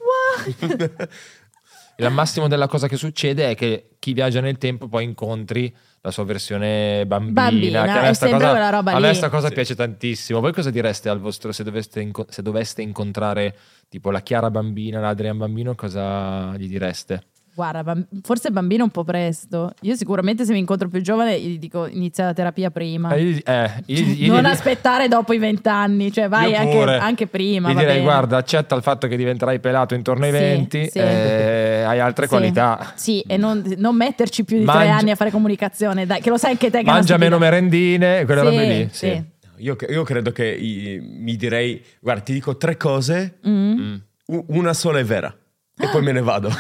[SPEAKER 2] Il (laughs) massimo della cosa che succede è che chi viaggia nel tempo poi incontri la sua versione bambina.
[SPEAKER 1] Bambina,
[SPEAKER 2] che a me
[SPEAKER 1] è
[SPEAKER 2] sta
[SPEAKER 1] sempre
[SPEAKER 2] cosa,
[SPEAKER 1] quella roba
[SPEAKER 2] a me sta cosa
[SPEAKER 3] Sì.
[SPEAKER 2] piace tantissimo. Voi cosa direste al vostro se doveste, inco- se doveste incontrare tipo la Chiara bambina, l'Adrian bambino, cosa gli direste?
[SPEAKER 1] Guarda, forse bambino un po' presto. Io sicuramente se mi incontro più giovane gli dico inizia la terapia prima.
[SPEAKER 2] Eh, io- eh, io- io-
[SPEAKER 1] non
[SPEAKER 2] io-
[SPEAKER 1] aspettare dopo i vent'anni, cioè vai anche, anche prima.
[SPEAKER 2] Gli direi
[SPEAKER 1] bene.
[SPEAKER 2] guarda, accetta il fatto che diventerai pelato intorno ai
[SPEAKER 1] Sì,
[SPEAKER 2] 20,
[SPEAKER 1] sì.
[SPEAKER 2] eh, hai altre
[SPEAKER 1] Sì.
[SPEAKER 2] qualità.
[SPEAKER 1] Sì, e non, non metterci più di tre
[SPEAKER 2] Mangia-
[SPEAKER 1] anni a fare comunicazione, dai, che lo sai anche te che
[SPEAKER 2] Mangia meno merendine, quelle
[SPEAKER 1] Sì,
[SPEAKER 2] robe lì.
[SPEAKER 1] sì.
[SPEAKER 2] Sì.
[SPEAKER 3] Io, io credo che i- mi direi, guarda, ti dico tre cose,
[SPEAKER 1] Mm.
[SPEAKER 2] Mm.
[SPEAKER 3] una sola è vera. E poi me ne vado. (laughs)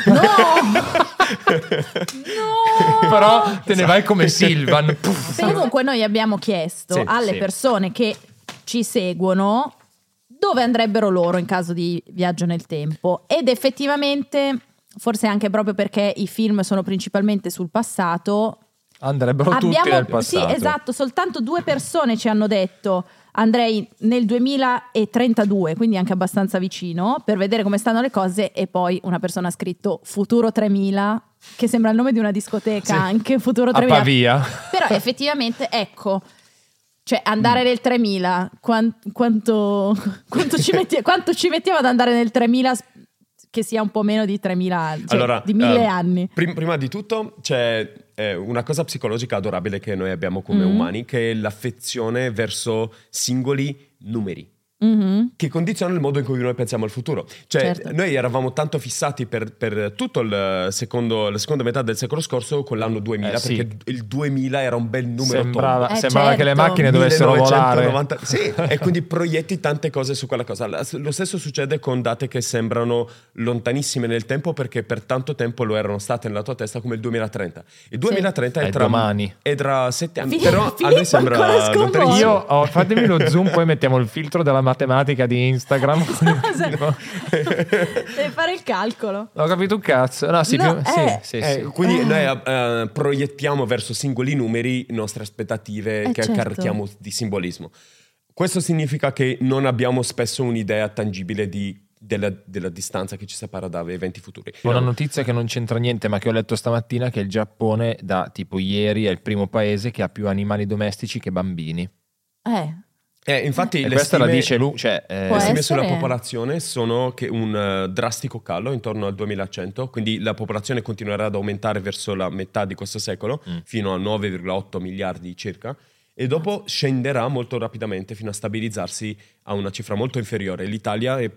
[SPEAKER 1] No!
[SPEAKER 2] Però te ne vai come Silvan. Puff.
[SPEAKER 1] Comunque noi abbiamo chiesto
[SPEAKER 3] Sì,
[SPEAKER 1] alle
[SPEAKER 2] sì.
[SPEAKER 1] persone che ci seguono dove andrebbero loro in caso di viaggio nel tempo ed effettivamente forse anche proprio perché i film sono principalmente sul passato
[SPEAKER 2] Andrebbero tutti
[SPEAKER 1] abbiamo
[SPEAKER 2] nel passato.
[SPEAKER 1] sì esatto soltanto due persone ci hanno detto andrei nel 2032 quindi anche abbastanza vicino per vedere come stanno le cose e poi una persona ha scritto futuro 3000 che sembra il nome di una discoteca
[SPEAKER 3] Sì.
[SPEAKER 1] anche futuro
[SPEAKER 2] A
[SPEAKER 1] 3000
[SPEAKER 2] Pavia.
[SPEAKER 1] però effettivamente, ecco, cioè andare nel 3000, quan- quanto, quanto, ci metti- quanto ci mettiamo ad andare nel 3000? che sia un po' meno di 3000 anni, cioè
[SPEAKER 3] Allora,
[SPEAKER 1] di 1000
[SPEAKER 3] eh,
[SPEAKER 1] anni.
[SPEAKER 3] prim- prima di tutto c'è eh, una cosa psicologica adorabile che noi abbiamo come
[SPEAKER 1] Mm.
[SPEAKER 3] umani, che è l'affezione verso singoli numeri.
[SPEAKER 1] Mhm.
[SPEAKER 3] che condiziona il modo in cui noi pensiamo al futuro. Cioè,
[SPEAKER 1] Certo.
[SPEAKER 3] noi eravamo tanto fissati per, per tutto il secondo, la seconda metà del secolo scorso con l'anno 2000,
[SPEAKER 2] Eh, sì.
[SPEAKER 3] perché il 2000 era un bel numero
[SPEAKER 2] Sembrava,
[SPEAKER 1] Eh,
[SPEAKER 2] sembrava che le
[SPEAKER 1] certo.
[SPEAKER 2] macchine dovessero volare.
[SPEAKER 3] 1990 Sì, (laughs) e quindi proietti tante cose su quella cosa. Lo stesso succede con date che sembrano lontanissime nel tempo perché per tanto tempo lo erano state nella tua testa come il 2030. Il 2030
[SPEAKER 2] È
[SPEAKER 3] è, tra,
[SPEAKER 2] domani.
[SPEAKER 3] è tra sette anni,
[SPEAKER 1] Fi-
[SPEAKER 3] però a
[SPEAKER 1] Filippo
[SPEAKER 3] noi sembra
[SPEAKER 1] ancora sconvolto.
[SPEAKER 3] lontanissimo.
[SPEAKER 2] Io ho, fatemi lo zoom, poi mettiamo il filtro della matematica di Instagram. (laughs)
[SPEAKER 1] Esatto. (laughs) (laughs) Devi fare il calcolo.
[SPEAKER 2] Ho capito un cazzo. No, sì,
[SPEAKER 1] No,
[SPEAKER 2] più-
[SPEAKER 1] eh.
[SPEAKER 2] sì,
[SPEAKER 3] Eh,
[SPEAKER 2] sì.
[SPEAKER 3] quindi noi eh, proiettiamo verso singoli numeri le nostre aspettative
[SPEAKER 1] Eh,
[SPEAKER 3] che
[SPEAKER 1] certo.
[SPEAKER 3] carichiamo di simbolismo. Questo significa che non abbiamo spesso un'idea tangibile di- della, della distanza che ci separa da eventi futuri.
[SPEAKER 2] Una notizia che non c'entra niente, ma che ho letto stamattina, che il Giappone, da tipo ieri, è il primo paese che ha più animali domestici che bambini.
[SPEAKER 1] Eh,
[SPEAKER 3] Eh, infatti,
[SPEAKER 2] E
[SPEAKER 3] le
[SPEAKER 2] questa la
[SPEAKER 3] stime-
[SPEAKER 2] dice lui. Cioè, eh,
[SPEAKER 3] Le stime
[SPEAKER 1] essere.
[SPEAKER 3] sulla popolazione sono che un eh, drastico calo intorno al 2100, quindi la popolazione continuerà ad aumentare verso la metà di questo secolo,
[SPEAKER 2] Mm.
[SPEAKER 3] fino a 9,8 miliardi circa, e dopo scenderà molto rapidamente fino a stabilizzarsi a una cifra molto inferiore. L'Italia, è-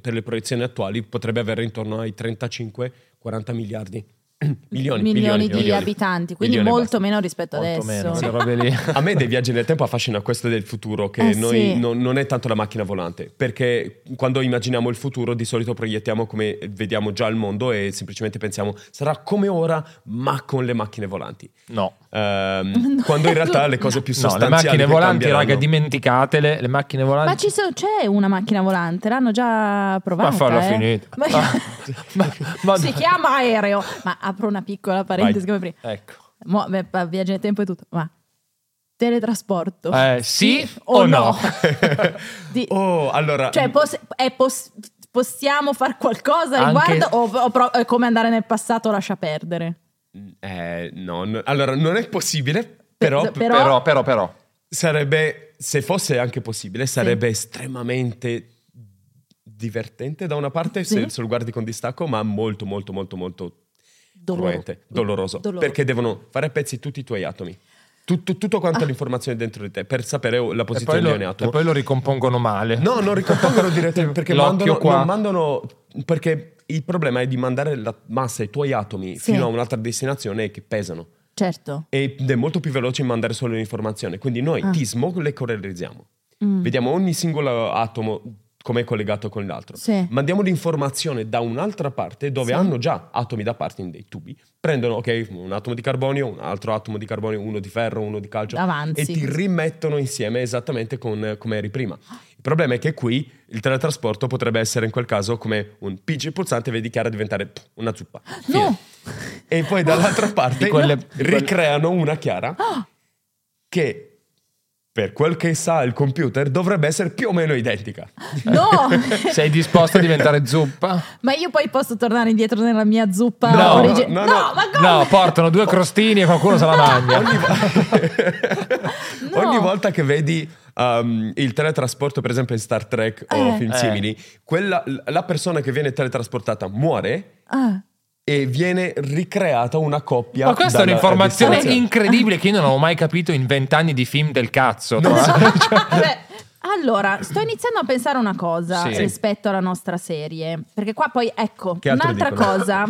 [SPEAKER 3] per le proiezioni attuali, potrebbe avere intorno ai 35-40 miliardi. (coughs) milioni,
[SPEAKER 1] milioni, di
[SPEAKER 3] milioni.
[SPEAKER 1] abitanti, quindi
[SPEAKER 3] Milioni
[SPEAKER 1] molto
[SPEAKER 3] basta.
[SPEAKER 1] meno rispetto
[SPEAKER 2] molto
[SPEAKER 1] adesso.
[SPEAKER 2] meno, quelle robe lì. (laughs)
[SPEAKER 3] A me dei viaggi nel tempo affascina questo del futuro, che
[SPEAKER 1] Eh,
[SPEAKER 3] noi
[SPEAKER 1] sì.
[SPEAKER 3] non, non è tanto la macchina volante, perché quando immaginiamo il futuro di solito proiettiamo come vediamo già il mondo e semplicemente pensiamo sarà come ora, ma con le macchine volanti.
[SPEAKER 2] No.
[SPEAKER 3] Ehm, (laughs) quando in realtà le cose più
[SPEAKER 2] No, le
[SPEAKER 3] sostanziali
[SPEAKER 2] macchine volanti, raga, dimenticatele. Le macchine volanti.
[SPEAKER 1] Ma ci sono- c'è una macchina volante, l'hanno già provata.
[SPEAKER 2] Ma falla
[SPEAKER 1] eh.
[SPEAKER 2] finita.
[SPEAKER 1] Ma- (laughs)
[SPEAKER 2] ma- ma-
[SPEAKER 1] si chiama aereo. Ma apro una piccola parentesi
[SPEAKER 3] Vai.
[SPEAKER 1] come prima.
[SPEAKER 2] Ecco.
[SPEAKER 1] Mo, beh, viaggio nel tempo e tutto. Ma teletrasporto?
[SPEAKER 2] Eh, sì o no? (laughs)
[SPEAKER 1] Di-
[SPEAKER 3] Oh, allora...
[SPEAKER 1] cioè, pos- è pos- possiamo fare qualcosa a
[SPEAKER 2] Anche-
[SPEAKER 1] riguardo o, o pro- è come andare nel passato lascia perdere?
[SPEAKER 3] eh, no, no, allora non è possibile, però,
[SPEAKER 1] Per- però-
[SPEAKER 2] Però, però, però.
[SPEAKER 3] sarebbe, se fosse anche possibile, sarebbe estremamente divertente da una parte
[SPEAKER 1] Sì.
[SPEAKER 3] se, se lo guardi con distacco, ma molto molto molto molto doloroso,
[SPEAKER 1] doloroso.
[SPEAKER 3] perché devono fare a pezzi tutti i tuoi atomi. Tutto, tutto quanto l'informazione dentro di te per sapere la posizione di ogni atomo.
[SPEAKER 2] e poi lo ricompongono male.
[SPEAKER 3] No, non ricompongono direttamente (laughs) perché mandano,
[SPEAKER 2] qua.
[SPEAKER 3] non mandano perché il problema è di mandare la massa ai tuoi atomi
[SPEAKER 1] Sì.
[SPEAKER 3] fino a un'altra destinazione che pesano.
[SPEAKER 1] Certo.
[SPEAKER 3] Ed è molto più veloce mandare solo l'informazione. Quindi noi
[SPEAKER 1] Ah.
[SPEAKER 3] ti molecolerizziamo.
[SPEAKER 1] Mm.
[SPEAKER 3] Vediamo ogni singolo atomo come è collegato con l'altro.
[SPEAKER 1] Sì.
[SPEAKER 3] Mandiamo l'informazione da un'altra parte dove
[SPEAKER 1] Sì.
[SPEAKER 3] hanno già atomi da parte in dei tubi. Prendono, ok, un atomo di carbonio, un altro atomo di carbonio, uno di ferro, uno di calcio
[SPEAKER 1] Avanzi.
[SPEAKER 3] e ti rimettono insieme esattamente con- come eri prima. Il problema è che qui il teletrasporto potrebbe essere in quel caso come un PC pulsante vedi chiara diventare una zuppa.
[SPEAKER 1] No!
[SPEAKER 3] E poi dall'altra (laughs) parte
[SPEAKER 2] quelle-
[SPEAKER 3] ricreano una chiara che per quel che sa il computer dovrebbe essere più o meno identica.
[SPEAKER 1] No! (laughs)
[SPEAKER 2] Sei disposto a diventare zuppa?
[SPEAKER 1] ma io poi posso tornare indietro nella mia zuppa
[SPEAKER 2] No,
[SPEAKER 1] origi-
[SPEAKER 3] no,
[SPEAKER 1] no,
[SPEAKER 3] no.
[SPEAKER 1] ma come?
[SPEAKER 2] No, portano due crostini e qualcuno se la (laughs) mangia.
[SPEAKER 3] Ogni, vo- (laughs)
[SPEAKER 1] No.
[SPEAKER 3] ogni volta che vedi um, il teletrasporto, per esempio in Star Trek o
[SPEAKER 1] Eh.
[SPEAKER 3] film
[SPEAKER 2] Eh.
[SPEAKER 3] simili, quella- la persona che viene teletrasportata muore
[SPEAKER 1] Ah.
[SPEAKER 3] E viene ricreata una coppia.
[SPEAKER 2] Ma questa è un'informazione incredibile che io non ho mai capito in vent'anni di film del cazzo.
[SPEAKER 3] No. (laughs) (laughs)
[SPEAKER 2] l'altro.
[SPEAKER 1] Beh, allora, sto iniziando a pensare una cosa
[SPEAKER 2] Sì.
[SPEAKER 1] rispetto alla nostra serie. Perché qua poi, ecco, un'altra
[SPEAKER 3] dicono?
[SPEAKER 1] cosa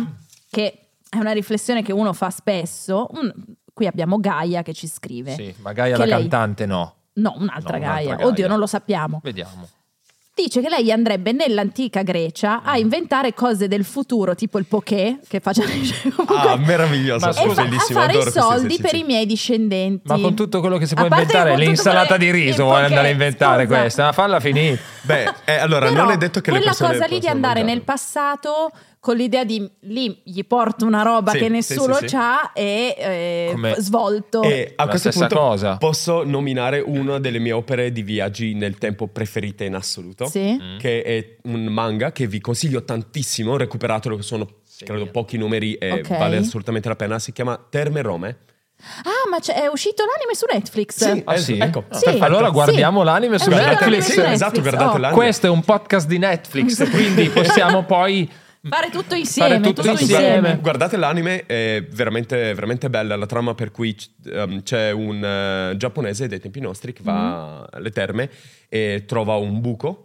[SPEAKER 1] che è una riflessione che uno fa spesso. un- qui abbiamo Gaia che ci scrive.
[SPEAKER 2] Sì, ma Gaia la
[SPEAKER 1] lei-
[SPEAKER 2] cantante no.
[SPEAKER 1] No, un'altra
[SPEAKER 2] No,
[SPEAKER 1] Gaia.
[SPEAKER 2] un'altra Gaia.
[SPEAKER 1] Oddio, non lo sappiamo.
[SPEAKER 2] Vediamo.
[SPEAKER 1] Dice che lei andrebbe nell'antica Grecia a inventare cose del futuro, tipo il poké, che fa già (laughs) comunque,
[SPEAKER 3] Ah, meraviglioso,
[SPEAKER 2] scusa,
[SPEAKER 1] fa- a fare i soldi per i miei discendenti.
[SPEAKER 2] Ma con tutto quello che si può inventare, l'insalata di riso vuole
[SPEAKER 1] poké,
[SPEAKER 2] andare a inventare
[SPEAKER 1] scusa.
[SPEAKER 2] questa, ma falla finire.
[SPEAKER 3] Beh, eh, allora
[SPEAKER 1] Però
[SPEAKER 3] non è detto che le
[SPEAKER 1] quella
[SPEAKER 3] persone
[SPEAKER 1] cosa lì di andare
[SPEAKER 3] mangiarlo.
[SPEAKER 1] nel passato con l'idea di lì gli porto una roba
[SPEAKER 3] Sì,
[SPEAKER 1] che
[SPEAKER 3] sì,
[SPEAKER 1] nessuno
[SPEAKER 3] sì, sì.
[SPEAKER 1] c'ha e eh, svolto.
[SPEAKER 3] E a
[SPEAKER 2] La
[SPEAKER 3] questo punto
[SPEAKER 2] cosa.
[SPEAKER 3] posso nominare una delle mie opere di viaggi nel tempo preferite in assoluto.
[SPEAKER 1] Sì.
[SPEAKER 2] Mm.
[SPEAKER 3] Che è un manga che vi consiglio tantissimo. Recuperatelo, che sono credo pochi numeri e
[SPEAKER 1] Ok.
[SPEAKER 3] vale assolutamente la pena. Si chiama Terme Rome.
[SPEAKER 1] Ah, ma c'è- è uscito l'anime su Netflix.
[SPEAKER 3] Sì.
[SPEAKER 2] Ah,
[SPEAKER 3] Eh,
[SPEAKER 2] sì?
[SPEAKER 3] ecco.
[SPEAKER 1] Sì.
[SPEAKER 2] Allora
[SPEAKER 1] Sì.
[SPEAKER 2] guardiamo l'anime
[SPEAKER 1] È
[SPEAKER 2] su
[SPEAKER 3] Guardate-
[SPEAKER 1] l'anime
[SPEAKER 2] Netflix.
[SPEAKER 1] su
[SPEAKER 3] sì, esatto,
[SPEAKER 1] Netflix.
[SPEAKER 3] guardate
[SPEAKER 1] Oh.
[SPEAKER 3] l'anime.
[SPEAKER 2] Questo è un podcast di Netflix, quindi (laughs) possiamo poi
[SPEAKER 1] Fare tutto insieme,
[SPEAKER 2] tutto
[SPEAKER 1] tutto
[SPEAKER 3] Esatto,
[SPEAKER 1] insieme.
[SPEAKER 3] guarda- guardate l'anime, è veramente, veramente bella la trama per cui ehm, c'è un eh, giapponese dei tempi nostri che va
[SPEAKER 1] Mm.
[SPEAKER 3] alle terme e trova un buco.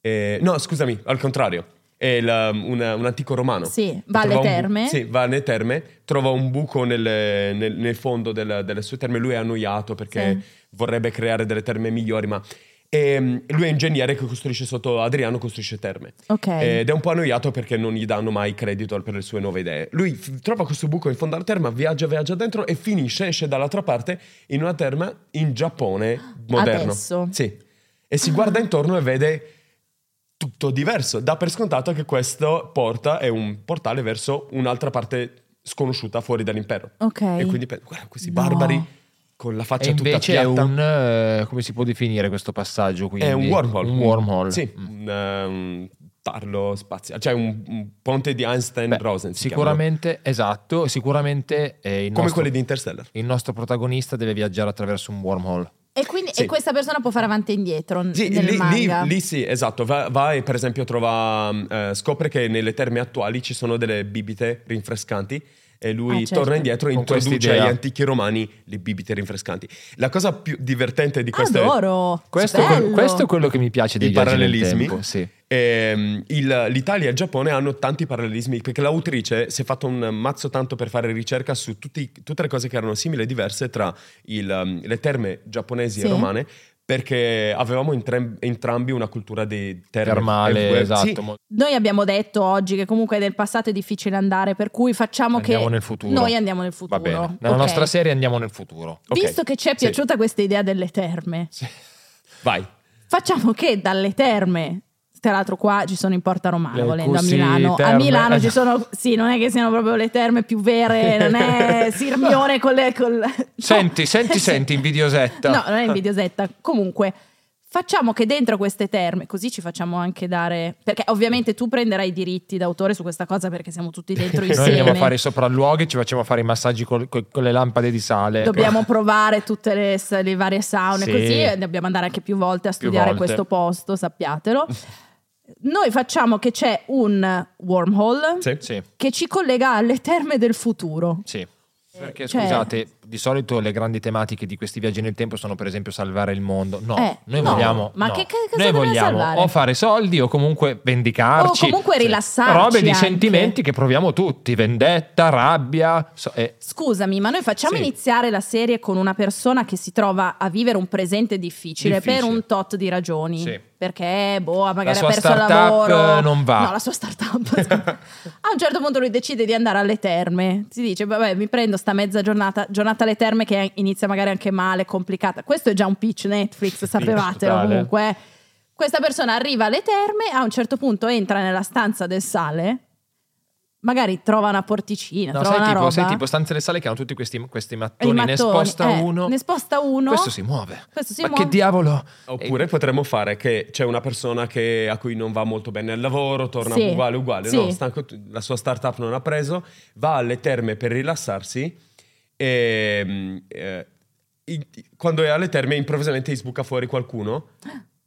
[SPEAKER 3] e- no, scusami, al contrario. È il, um, un, un antico romano.
[SPEAKER 1] Sì, va alle
[SPEAKER 3] un bu-
[SPEAKER 1] terme.
[SPEAKER 3] sì, va alle terme, trova un buco nelle- nel, nel fondo del- delle sue terme. Lui è annoiato perché
[SPEAKER 1] Sì.
[SPEAKER 3] vorrebbe creare delle terme migliori, ma ehm, lui è ingegnere che costruisce sotto Adriano, costruisce terme.
[SPEAKER 1] Ok.
[SPEAKER 3] Ed è un po' annoiato perché non gli danno mai credito per le sue nuove idee. Lui f- trova questo buco in fondo alla terma, viaggia, viaggia dentro e finisce, esce dall'altra parte in una terma in Giappone moderno.
[SPEAKER 1] Adesso.
[SPEAKER 3] Sì. E si guarda intorno e vede tutto diverso. Dà per scontato che questo porta è un portale verso un'altra parte sconosciuta fuori dall'impero.
[SPEAKER 1] Ok.
[SPEAKER 3] E quindi pensa, guarda questi
[SPEAKER 1] No.
[SPEAKER 3] barbari con la
[SPEAKER 2] E
[SPEAKER 3] faccia tutta
[SPEAKER 2] invece è
[SPEAKER 3] piatta.
[SPEAKER 2] un... eh, come si può definire questo passaggio? Quindi?
[SPEAKER 3] È un wormhole.
[SPEAKER 2] Un wormhole.
[SPEAKER 3] Sì,
[SPEAKER 2] Mm.
[SPEAKER 3] un, eh, un tarlo spaziale, cioè un, un ponte di Einstein-Rosen. si
[SPEAKER 2] sicuramente, esatto, sicuramente eh, il,
[SPEAKER 3] chiamano. Come
[SPEAKER 2] nostro,
[SPEAKER 3] quelli di Interstellar.
[SPEAKER 2] il nostro protagonista deve viaggiare attraverso un wormhole.
[SPEAKER 1] E quindi
[SPEAKER 3] Sì.
[SPEAKER 1] e questa persona può fare avanti e indietro
[SPEAKER 3] Sì,
[SPEAKER 1] nel
[SPEAKER 3] lì, lì-
[SPEAKER 1] manga.
[SPEAKER 3] lì sì, esatto. Va, va e per esempio trova, eh, scopre che nelle terme attuali ci sono delle bibite rinfrescanti e lui
[SPEAKER 1] Ah, certo.
[SPEAKER 3] torna indietro e
[SPEAKER 2] Con
[SPEAKER 3] introduce agli antichi romani le bibite rinfrescanti. La cosa più divertente di queste...
[SPEAKER 1] Adoro.
[SPEAKER 2] Questo questo è quello che mi piace dei
[SPEAKER 3] parallelismi.
[SPEAKER 2] tempo, sì.
[SPEAKER 3] Ehm, il- L'Italia e il Giappone hanno tanti parallelismi perché l'autrice si è fatto un mazzo tanto per fare ricerca su tutti- tutte le cose che erano simili e diverse tra il, le terme giapponesi
[SPEAKER 1] Sì.
[SPEAKER 3] e romane perché avevamo entrem- entrambi una cultura di terme
[SPEAKER 2] Termale, esatto.
[SPEAKER 3] sì,
[SPEAKER 1] Noi abbiamo detto oggi che comunque nel passato è difficile andare, per cui facciamo
[SPEAKER 2] Andiamo
[SPEAKER 1] che
[SPEAKER 2] nel futuro.
[SPEAKER 1] noi andiamo nel futuro.
[SPEAKER 2] Va bene. Nella
[SPEAKER 1] Ok.
[SPEAKER 2] nostra serie andiamo nel futuro.
[SPEAKER 3] Ok.
[SPEAKER 1] Visto che ci è
[SPEAKER 3] Sì.
[SPEAKER 1] piaciuta questa idea delle terme,
[SPEAKER 3] Vai.
[SPEAKER 1] facciamo che dalle terme tra l'altro qua ci sono in Porta Romana
[SPEAKER 2] Le
[SPEAKER 1] volendo a Milano. A
[SPEAKER 2] terme.
[SPEAKER 1] Milano ci (laughs) sono, sì, non è che siano proprio le terme più vere, non è (laughs) Sirmione con le... col- no.
[SPEAKER 2] Senti, senti, (laughs) senti, invidiosetta.
[SPEAKER 1] No, non è invidiosetta. Comunque, facciamo che dentro queste terme, così ci facciamo anche dare... Perché ovviamente tu prenderai i diritti d'autore su questa cosa perché siamo tutti dentro
[SPEAKER 2] Noi
[SPEAKER 1] insieme.
[SPEAKER 2] andiamo a fare i sopralluoghi, ci facciamo fare i massaggi col- col- con le lampade di sale.
[SPEAKER 1] Dobbiamo provare tutte le, le varie saune,
[SPEAKER 2] Sì.
[SPEAKER 1] così dobbiamo andare anche più volte a studiare
[SPEAKER 2] volte.
[SPEAKER 1] questo posto, sappiatelo. Noi facciamo che c'è un wormhole
[SPEAKER 3] Sì.
[SPEAKER 1] Che ci collega alle terme del futuro.
[SPEAKER 2] sì. Perché
[SPEAKER 1] Cioè-
[SPEAKER 2] scusate, di solito le grandi tematiche di questi viaggi nel tempo sono per esempio salvare il mondo. No,
[SPEAKER 1] Eh,
[SPEAKER 2] noi
[SPEAKER 1] no.
[SPEAKER 2] vogliamo
[SPEAKER 1] Ma
[SPEAKER 2] no.
[SPEAKER 1] che- che cosa
[SPEAKER 2] Noi vogliamo
[SPEAKER 1] salvare?
[SPEAKER 2] o fare soldi o comunque vendicarci.
[SPEAKER 1] O comunque rilassarci
[SPEAKER 2] Robe di
[SPEAKER 1] anche.
[SPEAKER 2] sentimenti che proviamo tutti, vendetta, rabbia, so- eh,
[SPEAKER 1] Scusami, ma noi facciamo
[SPEAKER 2] Sì.
[SPEAKER 1] iniziare la serie con una persona che si trova a vivere un presente difficile,
[SPEAKER 3] Difficile.
[SPEAKER 1] per un tot di ragioni.
[SPEAKER 2] Sì.
[SPEAKER 1] Perché, boh, magari ha perso il
[SPEAKER 2] startup,
[SPEAKER 1] lavoro.
[SPEAKER 2] eh, non va.
[SPEAKER 1] No, la sua startup. (laughs) a un certo punto lui decide di andare alle terme. Si dice, vabbè, mi prendo sta mezza giornata, giornata alle terme che inizia magari anche male, complicata. Questo è già un pitch Netflix, sapevatelo
[SPEAKER 2] totale.
[SPEAKER 1] comunque. eh. Questa persona arriva alle terme, a un certo punto entra nella stanza del sale, magari trova una porticina,
[SPEAKER 2] no,
[SPEAKER 1] trova
[SPEAKER 2] sai
[SPEAKER 1] una
[SPEAKER 2] tipo,
[SPEAKER 1] roba.
[SPEAKER 2] sai tipo stanze le sale che hanno tutti questi, questi
[SPEAKER 1] E i
[SPEAKER 2] mattoni, ne
[SPEAKER 1] mattoni,
[SPEAKER 2] sposta
[SPEAKER 1] eh,
[SPEAKER 2] uno.
[SPEAKER 1] Ne sposta uno.
[SPEAKER 2] Questo si muove.
[SPEAKER 1] Questo si
[SPEAKER 2] Ma
[SPEAKER 1] muove.
[SPEAKER 2] che diavolo?
[SPEAKER 3] Oppure potremmo fare che c'è una persona che- a cui non va molto bene al lavoro, torna
[SPEAKER 1] Sì.
[SPEAKER 3] uguale, uguale,
[SPEAKER 1] Sì.
[SPEAKER 3] no? Stanco- la sua startup non ha preso, va alle terme per rilassarsi e mm, eh, quando è alle terme improvvisamente gli sbuca fuori qualcuno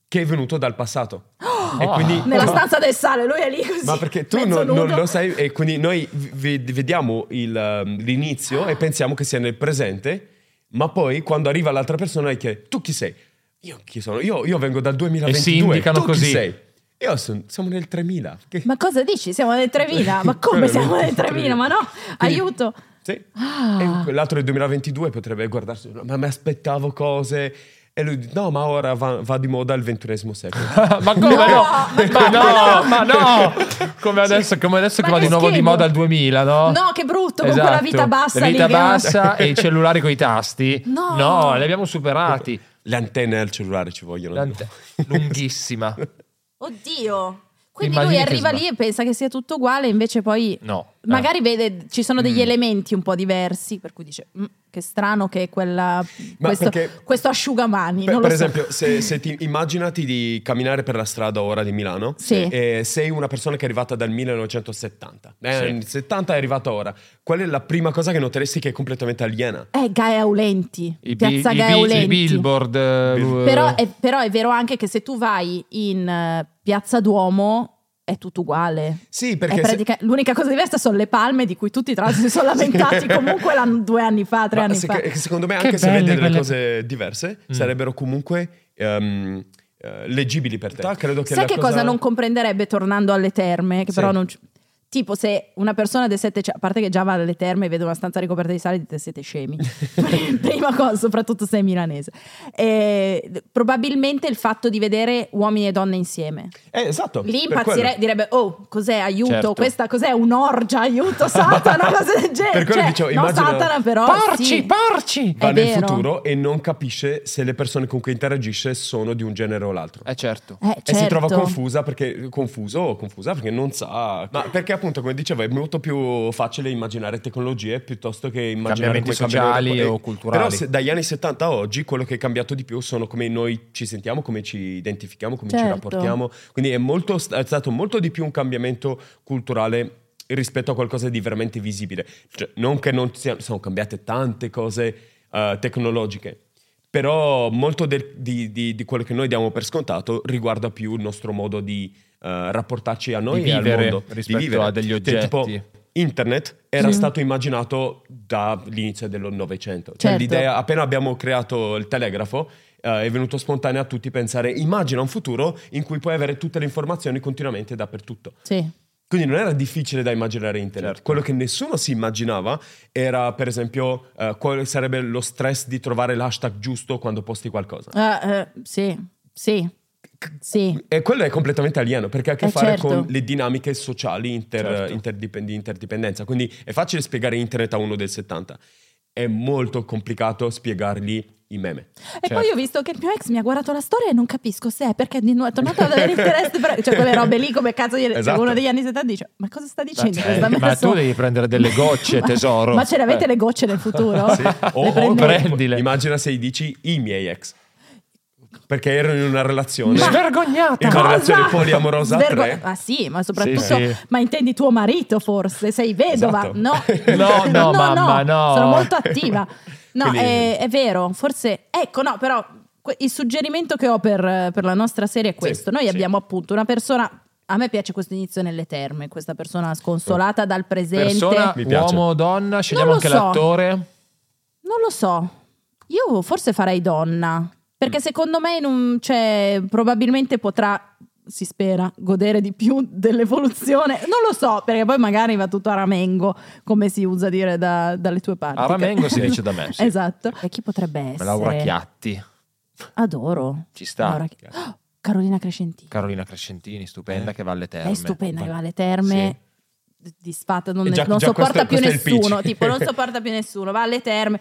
[SPEAKER 3] che è venuto dal passato. E
[SPEAKER 2] Oh.
[SPEAKER 3] quindi
[SPEAKER 1] Nella stanza del sale, lui è lì così.
[SPEAKER 3] ma perché tu non, non lo sai e quindi noi v- vediamo il, um, l'inizio e pensiamo che sia nel presente, ma poi quando arriva l'altra persona dice tu chi sei? Io chi sono? Io, io vengo dal 2022.
[SPEAKER 2] E si indicano
[SPEAKER 3] tu
[SPEAKER 2] così.
[SPEAKER 3] Chi sei? Io son- siamo nel 3000. Che-
[SPEAKER 1] Ma cosa dici? Siamo nel 3000? Ma come siamo
[SPEAKER 3] nel
[SPEAKER 1] nel 3000? Ma no,
[SPEAKER 3] Quindi-
[SPEAKER 1] aiuto.
[SPEAKER 3] Sì.
[SPEAKER 1] Ah.
[SPEAKER 3] E l'altro del 2022 potrebbe guardarsi, ma mi aspettavo cose. E lui dice, no, ma ora va, va di moda il ventunesimo secolo. (laughs)
[SPEAKER 2] ma come
[SPEAKER 1] No,
[SPEAKER 2] no?
[SPEAKER 1] ma
[SPEAKER 2] no, (laughs) ma no! Come adesso, come adesso che va di nuovo di moda al 2000, no?
[SPEAKER 1] No, che brutto, con quella vita bassa
[SPEAKER 2] Esatto. La
[SPEAKER 1] lì
[SPEAKER 2] vita
[SPEAKER 1] che-
[SPEAKER 2] bassa e i (laughs) cellulari con i tasti.
[SPEAKER 1] No.
[SPEAKER 2] li abbiamo superati.
[SPEAKER 3] Le antenne al cellulare ci vogliono.
[SPEAKER 2] L'ante- lunghissima.
[SPEAKER 1] Oddio. Quindi
[SPEAKER 2] Immagini
[SPEAKER 1] lui arriva lì e pensa che sia tutto uguale, invece poi
[SPEAKER 2] No.
[SPEAKER 1] Magari vede ci sono degli
[SPEAKER 2] Mm.
[SPEAKER 1] elementi un po' diversi, per cui dice "Mm, che strano che quella
[SPEAKER 3] Ma
[SPEAKER 1] questo,
[SPEAKER 3] perché-
[SPEAKER 1] questo asciugamani,
[SPEAKER 3] Per,
[SPEAKER 1] non lo
[SPEAKER 3] per
[SPEAKER 1] so.
[SPEAKER 3] esempio, se, (laughs) se ti immaginati di camminare per la strada ora di Milano,
[SPEAKER 1] Sì.
[SPEAKER 3] e sei una persona che è arrivata dal 1970, eh,
[SPEAKER 2] Sì.
[SPEAKER 3] nel 70 è arrivata ora, qual è la prima cosa che noteresti che è completamente aliena?
[SPEAKER 1] Eh, Gaia Aulenti,
[SPEAKER 2] I, bi-
[SPEAKER 1] Piazza
[SPEAKER 2] i
[SPEAKER 1] Gaia
[SPEAKER 2] bi- i
[SPEAKER 1] Aulenti.
[SPEAKER 2] billboard. eh,
[SPEAKER 1] Però è, però è vero anche che se tu vai in eh, Piazza Duomo è tutto uguale.
[SPEAKER 3] Sì, perché se-
[SPEAKER 1] pratica- L'unica cosa diversa sono le palme di cui tutti tra l'altro si sono (laughs) lamentati comunque l'anno- due anni fa, tre
[SPEAKER 3] ma
[SPEAKER 1] anni
[SPEAKER 3] se-
[SPEAKER 1] fa.
[SPEAKER 3] che- secondo me
[SPEAKER 2] Che
[SPEAKER 3] anche se
[SPEAKER 2] belle
[SPEAKER 3] vedi delle
[SPEAKER 2] quelle-
[SPEAKER 3] cose diverse
[SPEAKER 2] Mm.
[SPEAKER 3] sarebbero comunque eh, leggibili per te. Credo che
[SPEAKER 1] Sai
[SPEAKER 3] la
[SPEAKER 1] che cosa... non comprenderebbe tornando alle terme? Che
[SPEAKER 3] Sì.
[SPEAKER 1] però non Tipo se una persona del 700, a parte che già va alle terme e vede una stanza ricoperta di sale, dite siete scemi. (laughs) Prima cosa, soprattutto se è milanese. E, probabilmente il fatto di vedere uomini e donne insieme.
[SPEAKER 3] Eh, esatto.
[SPEAKER 1] Lì impazzirei, direbbe, oh, cos'è, aiuto,
[SPEAKER 2] Certo.
[SPEAKER 1] questa cos'è, un'orgia, aiuto, (laughs) Satana, cose del genere.
[SPEAKER 3] Per quello
[SPEAKER 1] Cioè,
[SPEAKER 3] dicevo,
[SPEAKER 1] no,
[SPEAKER 3] immagino-
[SPEAKER 1] Satana però,
[SPEAKER 2] Porci,
[SPEAKER 1] sì.
[SPEAKER 2] porci!
[SPEAKER 3] Va
[SPEAKER 1] È
[SPEAKER 3] nel
[SPEAKER 1] vero.
[SPEAKER 3] futuro e non capisce se le persone con cui interagisce sono di un genere o l'altro.
[SPEAKER 2] Eh certo.
[SPEAKER 1] Eh,
[SPEAKER 3] E si trova
[SPEAKER 1] certo.
[SPEAKER 3] confusa perché, confuso o confusa perché non sa. Ma perché appunto, come dicevo, è molto più facile immaginare tecnologie piuttosto che immaginare
[SPEAKER 2] Cambiamenti
[SPEAKER 3] come cambiano
[SPEAKER 2] sociali
[SPEAKER 3] le-
[SPEAKER 2] o culturali.
[SPEAKER 3] Però se- dagli anni 70 a oggi quello che è cambiato di più sono come noi ci sentiamo, come ci identifichiamo, come ci
[SPEAKER 1] Certo.
[SPEAKER 3] rapportiamo. Quindi è, molto, è stato molto di più un cambiamento culturale rispetto a qualcosa di veramente visibile. Cioè, non che non siano, sono cambiate tante cose eh, tecnologiche, però molto del- di, di- di quello che noi diamo per scontato riguarda più il nostro modo di rapportarci a noi
[SPEAKER 2] Di
[SPEAKER 3] e al
[SPEAKER 2] vivere
[SPEAKER 3] mondo.
[SPEAKER 2] rispetto
[SPEAKER 3] di vivere.
[SPEAKER 2] a degli
[SPEAKER 3] Cioè, tipo,
[SPEAKER 2] oggetti.
[SPEAKER 3] Internet era
[SPEAKER 1] Sì.
[SPEAKER 3] stato immaginato dall'inizio del Novecento. Cioè,
[SPEAKER 1] Certo.
[SPEAKER 3] l'idea, appena abbiamo creato il telegrafo, eh, è venuto spontaneo a tutti pensare: immagina un futuro in cui puoi avere tutte le informazioni continuamente dappertutto.
[SPEAKER 1] Sì.
[SPEAKER 3] Quindi non era difficile da immaginare internet.
[SPEAKER 2] Certo.
[SPEAKER 3] Quello che nessuno si immaginava era, per esempio, eh, quale sarebbe lo stress di trovare l'hashtag giusto quando posti qualcosa.
[SPEAKER 1] Eh, eh, sì, sì, sì.
[SPEAKER 3] E quello è completamente alieno perché ha a che
[SPEAKER 1] Eh,
[SPEAKER 3] fare
[SPEAKER 1] certo.
[SPEAKER 3] con le dinamiche sociali inter-
[SPEAKER 2] Certo.
[SPEAKER 3] interdip- di interdipendenza. Quindi è facile spiegare internet a uno del 70. È molto complicato spiegargli i meme.
[SPEAKER 1] E
[SPEAKER 2] Certo.
[SPEAKER 1] poi ho visto che il mio ex mi ha guardato la storia e non capisco se è perché di nuovo è tornato ad avere (laughs) interesse per... Cioè quelle robe lì come cazzo cioè,
[SPEAKER 3] Esatto.
[SPEAKER 1] uno degli anni 70 dice ma cosa sta dicendo
[SPEAKER 2] Eh,
[SPEAKER 1] questa
[SPEAKER 2] ma
[SPEAKER 1] persona?"
[SPEAKER 2] tu devi prendere delle gocce, (laughs) tesoro.
[SPEAKER 1] Ma ce le avete
[SPEAKER 2] Eh.
[SPEAKER 1] le gocce nel futuro?
[SPEAKER 3] Sì. O,
[SPEAKER 1] Le
[SPEAKER 3] o-
[SPEAKER 2] prendile.
[SPEAKER 3] immagina se gli dici i miei ex. Perché erano in una relazione.
[SPEAKER 1] Ma-
[SPEAKER 2] Svergognata!
[SPEAKER 3] In una relazione poliamorosa a
[SPEAKER 1] Svergo-
[SPEAKER 3] tre?
[SPEAKER 1] Ah sì, ma soprattutto...
[SPEAKER 2] Sì, sì.
[SPEAKER 1] Ma intendi tuo marito forse? Sei vedova?
[SPEAKER 3] Esatto.
[SPEAKER 1] No. (laughs) (laughs)
[SPEAKER 2] No, no, mamma, no.
[SPEAKER 1] Sono molto attiva. No,
[SPEAKER 3] Quindi-
[SPEAKER 1] è, è vero, forse... Ecco, no, però que- il suggerimento che ho per, per la nostra serie è questo. Noi
[SPEAKER 3] sì.
[SPEAKER 1] abbiamo appunto una persona... A me piace questo inizio nelle terme, questa persona sconsolata dal presente.
[SPEAKER 2] Persona,
[SPEAKER 3] Mi piace.
[SPEAKER 2] uomo o donna, scegliamo
[SPEAKER 1] lo
[SPEAKER 2] anche
[SPEAKER 1] so.
[SPEAKER 2] l'attore.
[SPEAKER 1] Non lo so. Io forse farei donna. Perché
[SPEAKER 3] Mm.
[SPEAKER 1] secondo me in un- cioè, probabilmente potrà, si spera, godere di più (laughs) dell'evoluzione. Non lo so, perché poi magari va tutto a ramengo, come si usa dire da- dalle tue parti.
[SPEAKER 2] A ramengo si dice da me, sì.
[SPEAKER 1] Esatto. E chi potrebbe essere?
[SPEAKER 2] Laura Chiatti,
[SPEAKER 1] Adoro.
[SPEAKER 2] ci sta.
[SPEAKER 1] Laura Oh, (gasps) Carolina Crescentini.
[SPEAKER 2] Carolina Crescentini, stupenda,
[SPEAKER 3] Eh.
[SPEAKER 2] che va alle terme.
[SPEAKER 1] È stupenda, che va alle terme. d- Disfatta, non,
[SPEAKER 3] già-
[SPEAKER 1] non
[SPEAKER 3] già
[SPEAKER 1] sopporta
[SPEAKER 3] questo-
[SPEAKER 1] più
[SPEAKER 3] questo
[SPEAKER 1] nessuno. Tipo, non (laughs) sopporta più nessuno. Va alle terme.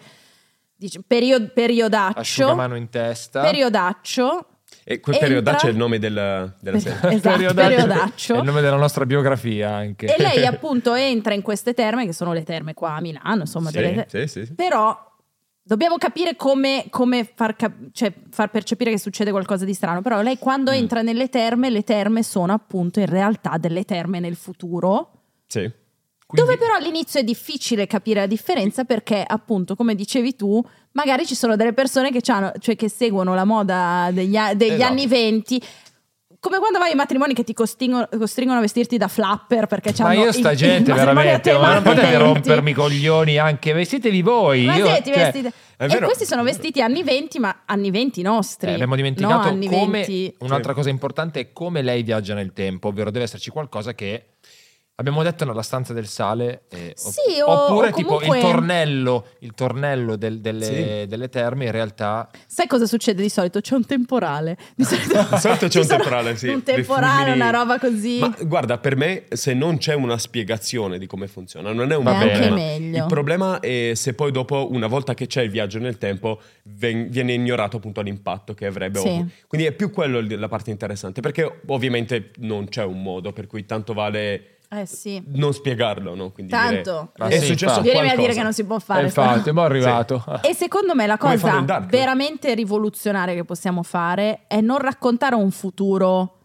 [SPEAKER 1] Dice, perio- periodaccio.
[SPEAKER 2] Asciugamano in testa.
[SPEAKER 1] Periodaccio.
[SPEAKER 3] E quel
[SPEAKER 1] Entra-
[SPEAKER 3] periodaccio è il nome del- della (laughs) serie.
[SPEAKER 1] Esatto, periodaccio.
[SPEAKER 2] È il nome della nostra biografia anche.
[SPEAKER 1] E lei (laughs) appunto entra in queste terme, che sono le terme qua a Milano, insomma. delle
[SPEAKER 3] Sì, sì, sì, sì.
[SPEAKER 1] Però dobbiamo capire come, come far, cap- cioè, far percepire che succede qualcosa di strano. Però lei quando
[SPEAKER 3] Mm.
[SPEAKER 1] entra nelle terme, le terme sono appunto in realtà delle terme nel futuro.
[SPEAKER 3] Sì.
[SPEAKER 2] Quindi-
[SPEAKER 1] Dove però all'inizio è difficile capire la differenza perché, appunto, come dicevi tu, magari ci sono delle persone che, c'hanno- cioè, che seguono la moda degli, a- degli
[SPEAKER 3] Esatto.
[SPEAKER 1] anni 20. Come quando vai ai matrimoni che ti costringono, costringono a vestirti da flapper perché
[SPEAKER 2] Ma
[SPEAKER 1] c'hanno
[SPEAKER 2] io sta
[SPEAKER 1] il-
[SPEAKER 2] gente (laughs)
[SPEAKER 1] il
[SPEAKER 2] veramente, ma non potete
[SPEAKER 1] 20.
[SPEAKER 2] rompermi i coglioni anche, vestitevi voi.
[SPEAKER 1] Ma
[SPEAKER 2] io,
[SPEAKER 1] sì, ti
[SPEAKER 2] cioè,
[SPEAKER 1] vesti da-
[SPEAKER 3] è
[SPEAKER 1] E
[SPEAKER 3] vero.
[SPEAKER 1] questi sono vestiti anni 20, ma anni 20 nostri.
[SPEAKER 2] eh, abbiamo
[SPEAKER 1] no,
[SPEAKER 2] dimenticato
[SPEAKER 1] anni
[SPEAKER 2] come
[SPEAKER 1] 20.
[SPEAKER 2] un'altra cosa importante è come lei viaggia nel tempo, ovvero deve esserci qualcosa che abbiamo detto nella stanza del sale eh,
[SPEAKER 1] Sì, o-
[SPEAKER 2] oppure
[SPEAKER 1] o
[SPEAKER 2] tipo
[SPEAKER 1] comunque-
[SPEAKER 2] il tornello, il tornello del- delle,
[SPEAKER 3] Sì.
[SPEAKER 2] delle terme in realtà
[SPEAKER 1] Sai cosa succede di solito? C'è un temporale. Di (laughs) solito,
[SPEAKER 3] Di solito c'è un temporale, sì.
[SPEAKER 1] Un temporale, una roba così.
[SPEAKER 3] Ma guarda, per me, se non c'è una spiegazione di come funziona, non è un
[SPEAKER 1] anche
[SPEAKER 3] problema.
[SPEAKER 1] meglio.
[SPEAKER 3] Il problema è se poi dopo, una volta che c'è il viaggio nel tempo, ven- viene ignorato appunto l'impatto che avrebbe.
[SPEAKER 1] Sì.
[SPEAKER 3] Quindi è più quello la parte interessante, perché ovviamente non c'è un modo per cui tanto vale
[SPEAKER 1] Eh sì.
[SPEAKER 3] non spiegarlo, no? Quindi
[SPEAKER 1] Tanto.
[SPEAKER 3] dire,
[SPEAKER 2] Ma
[SPEAKER 3] è
[SPEAKER 2] sì,
[SPEAKER 3] successo
[SPEAKER 2] infatti.
[SPEAKER 1] Vieni a
[SPEAKER 3] qualcosa.
[SPEAKER 1] dire che non si può fare.
[SPEAKER 2] Eh, infatti, ma è arrivato.
[SPEAKER 1] E secondo me la cosa veramente rivoluzionaria che possiamo fare è non raccontare un futuro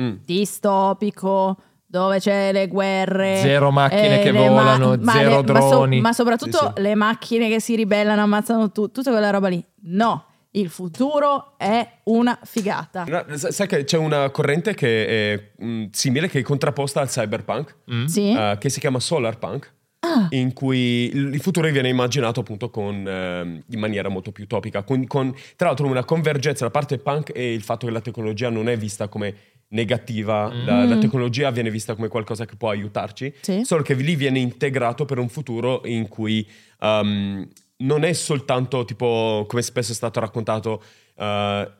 [SPEAKER 3] Mm.
[SPEAKER 1] distopico dove c'è le guerre,
[SPEAKER 2] Zero macchine che
[SPEAKER 1] le
[SPEAKER 2] volano,
[SPEAKER 1] ma
[SPEAKER 2] zero
[SPEAKER 1] le- ma so-
[SPEAKER 2] droni.
[SPEAKER 1] ma, soprattutto
[SPEAKER 3] Sì, sì.
[SPEAKER 1] le macchine che si ribellano, ammazzano tu- tutta quella roba lì. No, il futuro è una figata.
[SPEAKER 3] No, sa- sai che c'è una corrente che è mm, simile, che è contrapposta al cyberpunk,
[SPEAKER 2] Mm?
[SPEAKER 1] Sì?
[SPEAKER 3] eh, che si chiama solarpunk,
[SPEAKER 1] Ah.
[SPEAKER 3] in cui il futuro viene immaginato appunto con, ehm, in maniera molto più utopica, con, con, tra l'altro una convergenza, la parte punk e il fatto che la tecnologia non è vista come negativa, la, la
[SPEAKER 1] Mm.
[SPEAKER 3] tecnologia viene vista come qualcosa che può aiutarci,
[SPEAKER 1] Sì.
[SPEAKER 3] solo che lì viene integrato per un futuro in cui um, non è soltanto tipo, come spesso è stato raccontato, uh,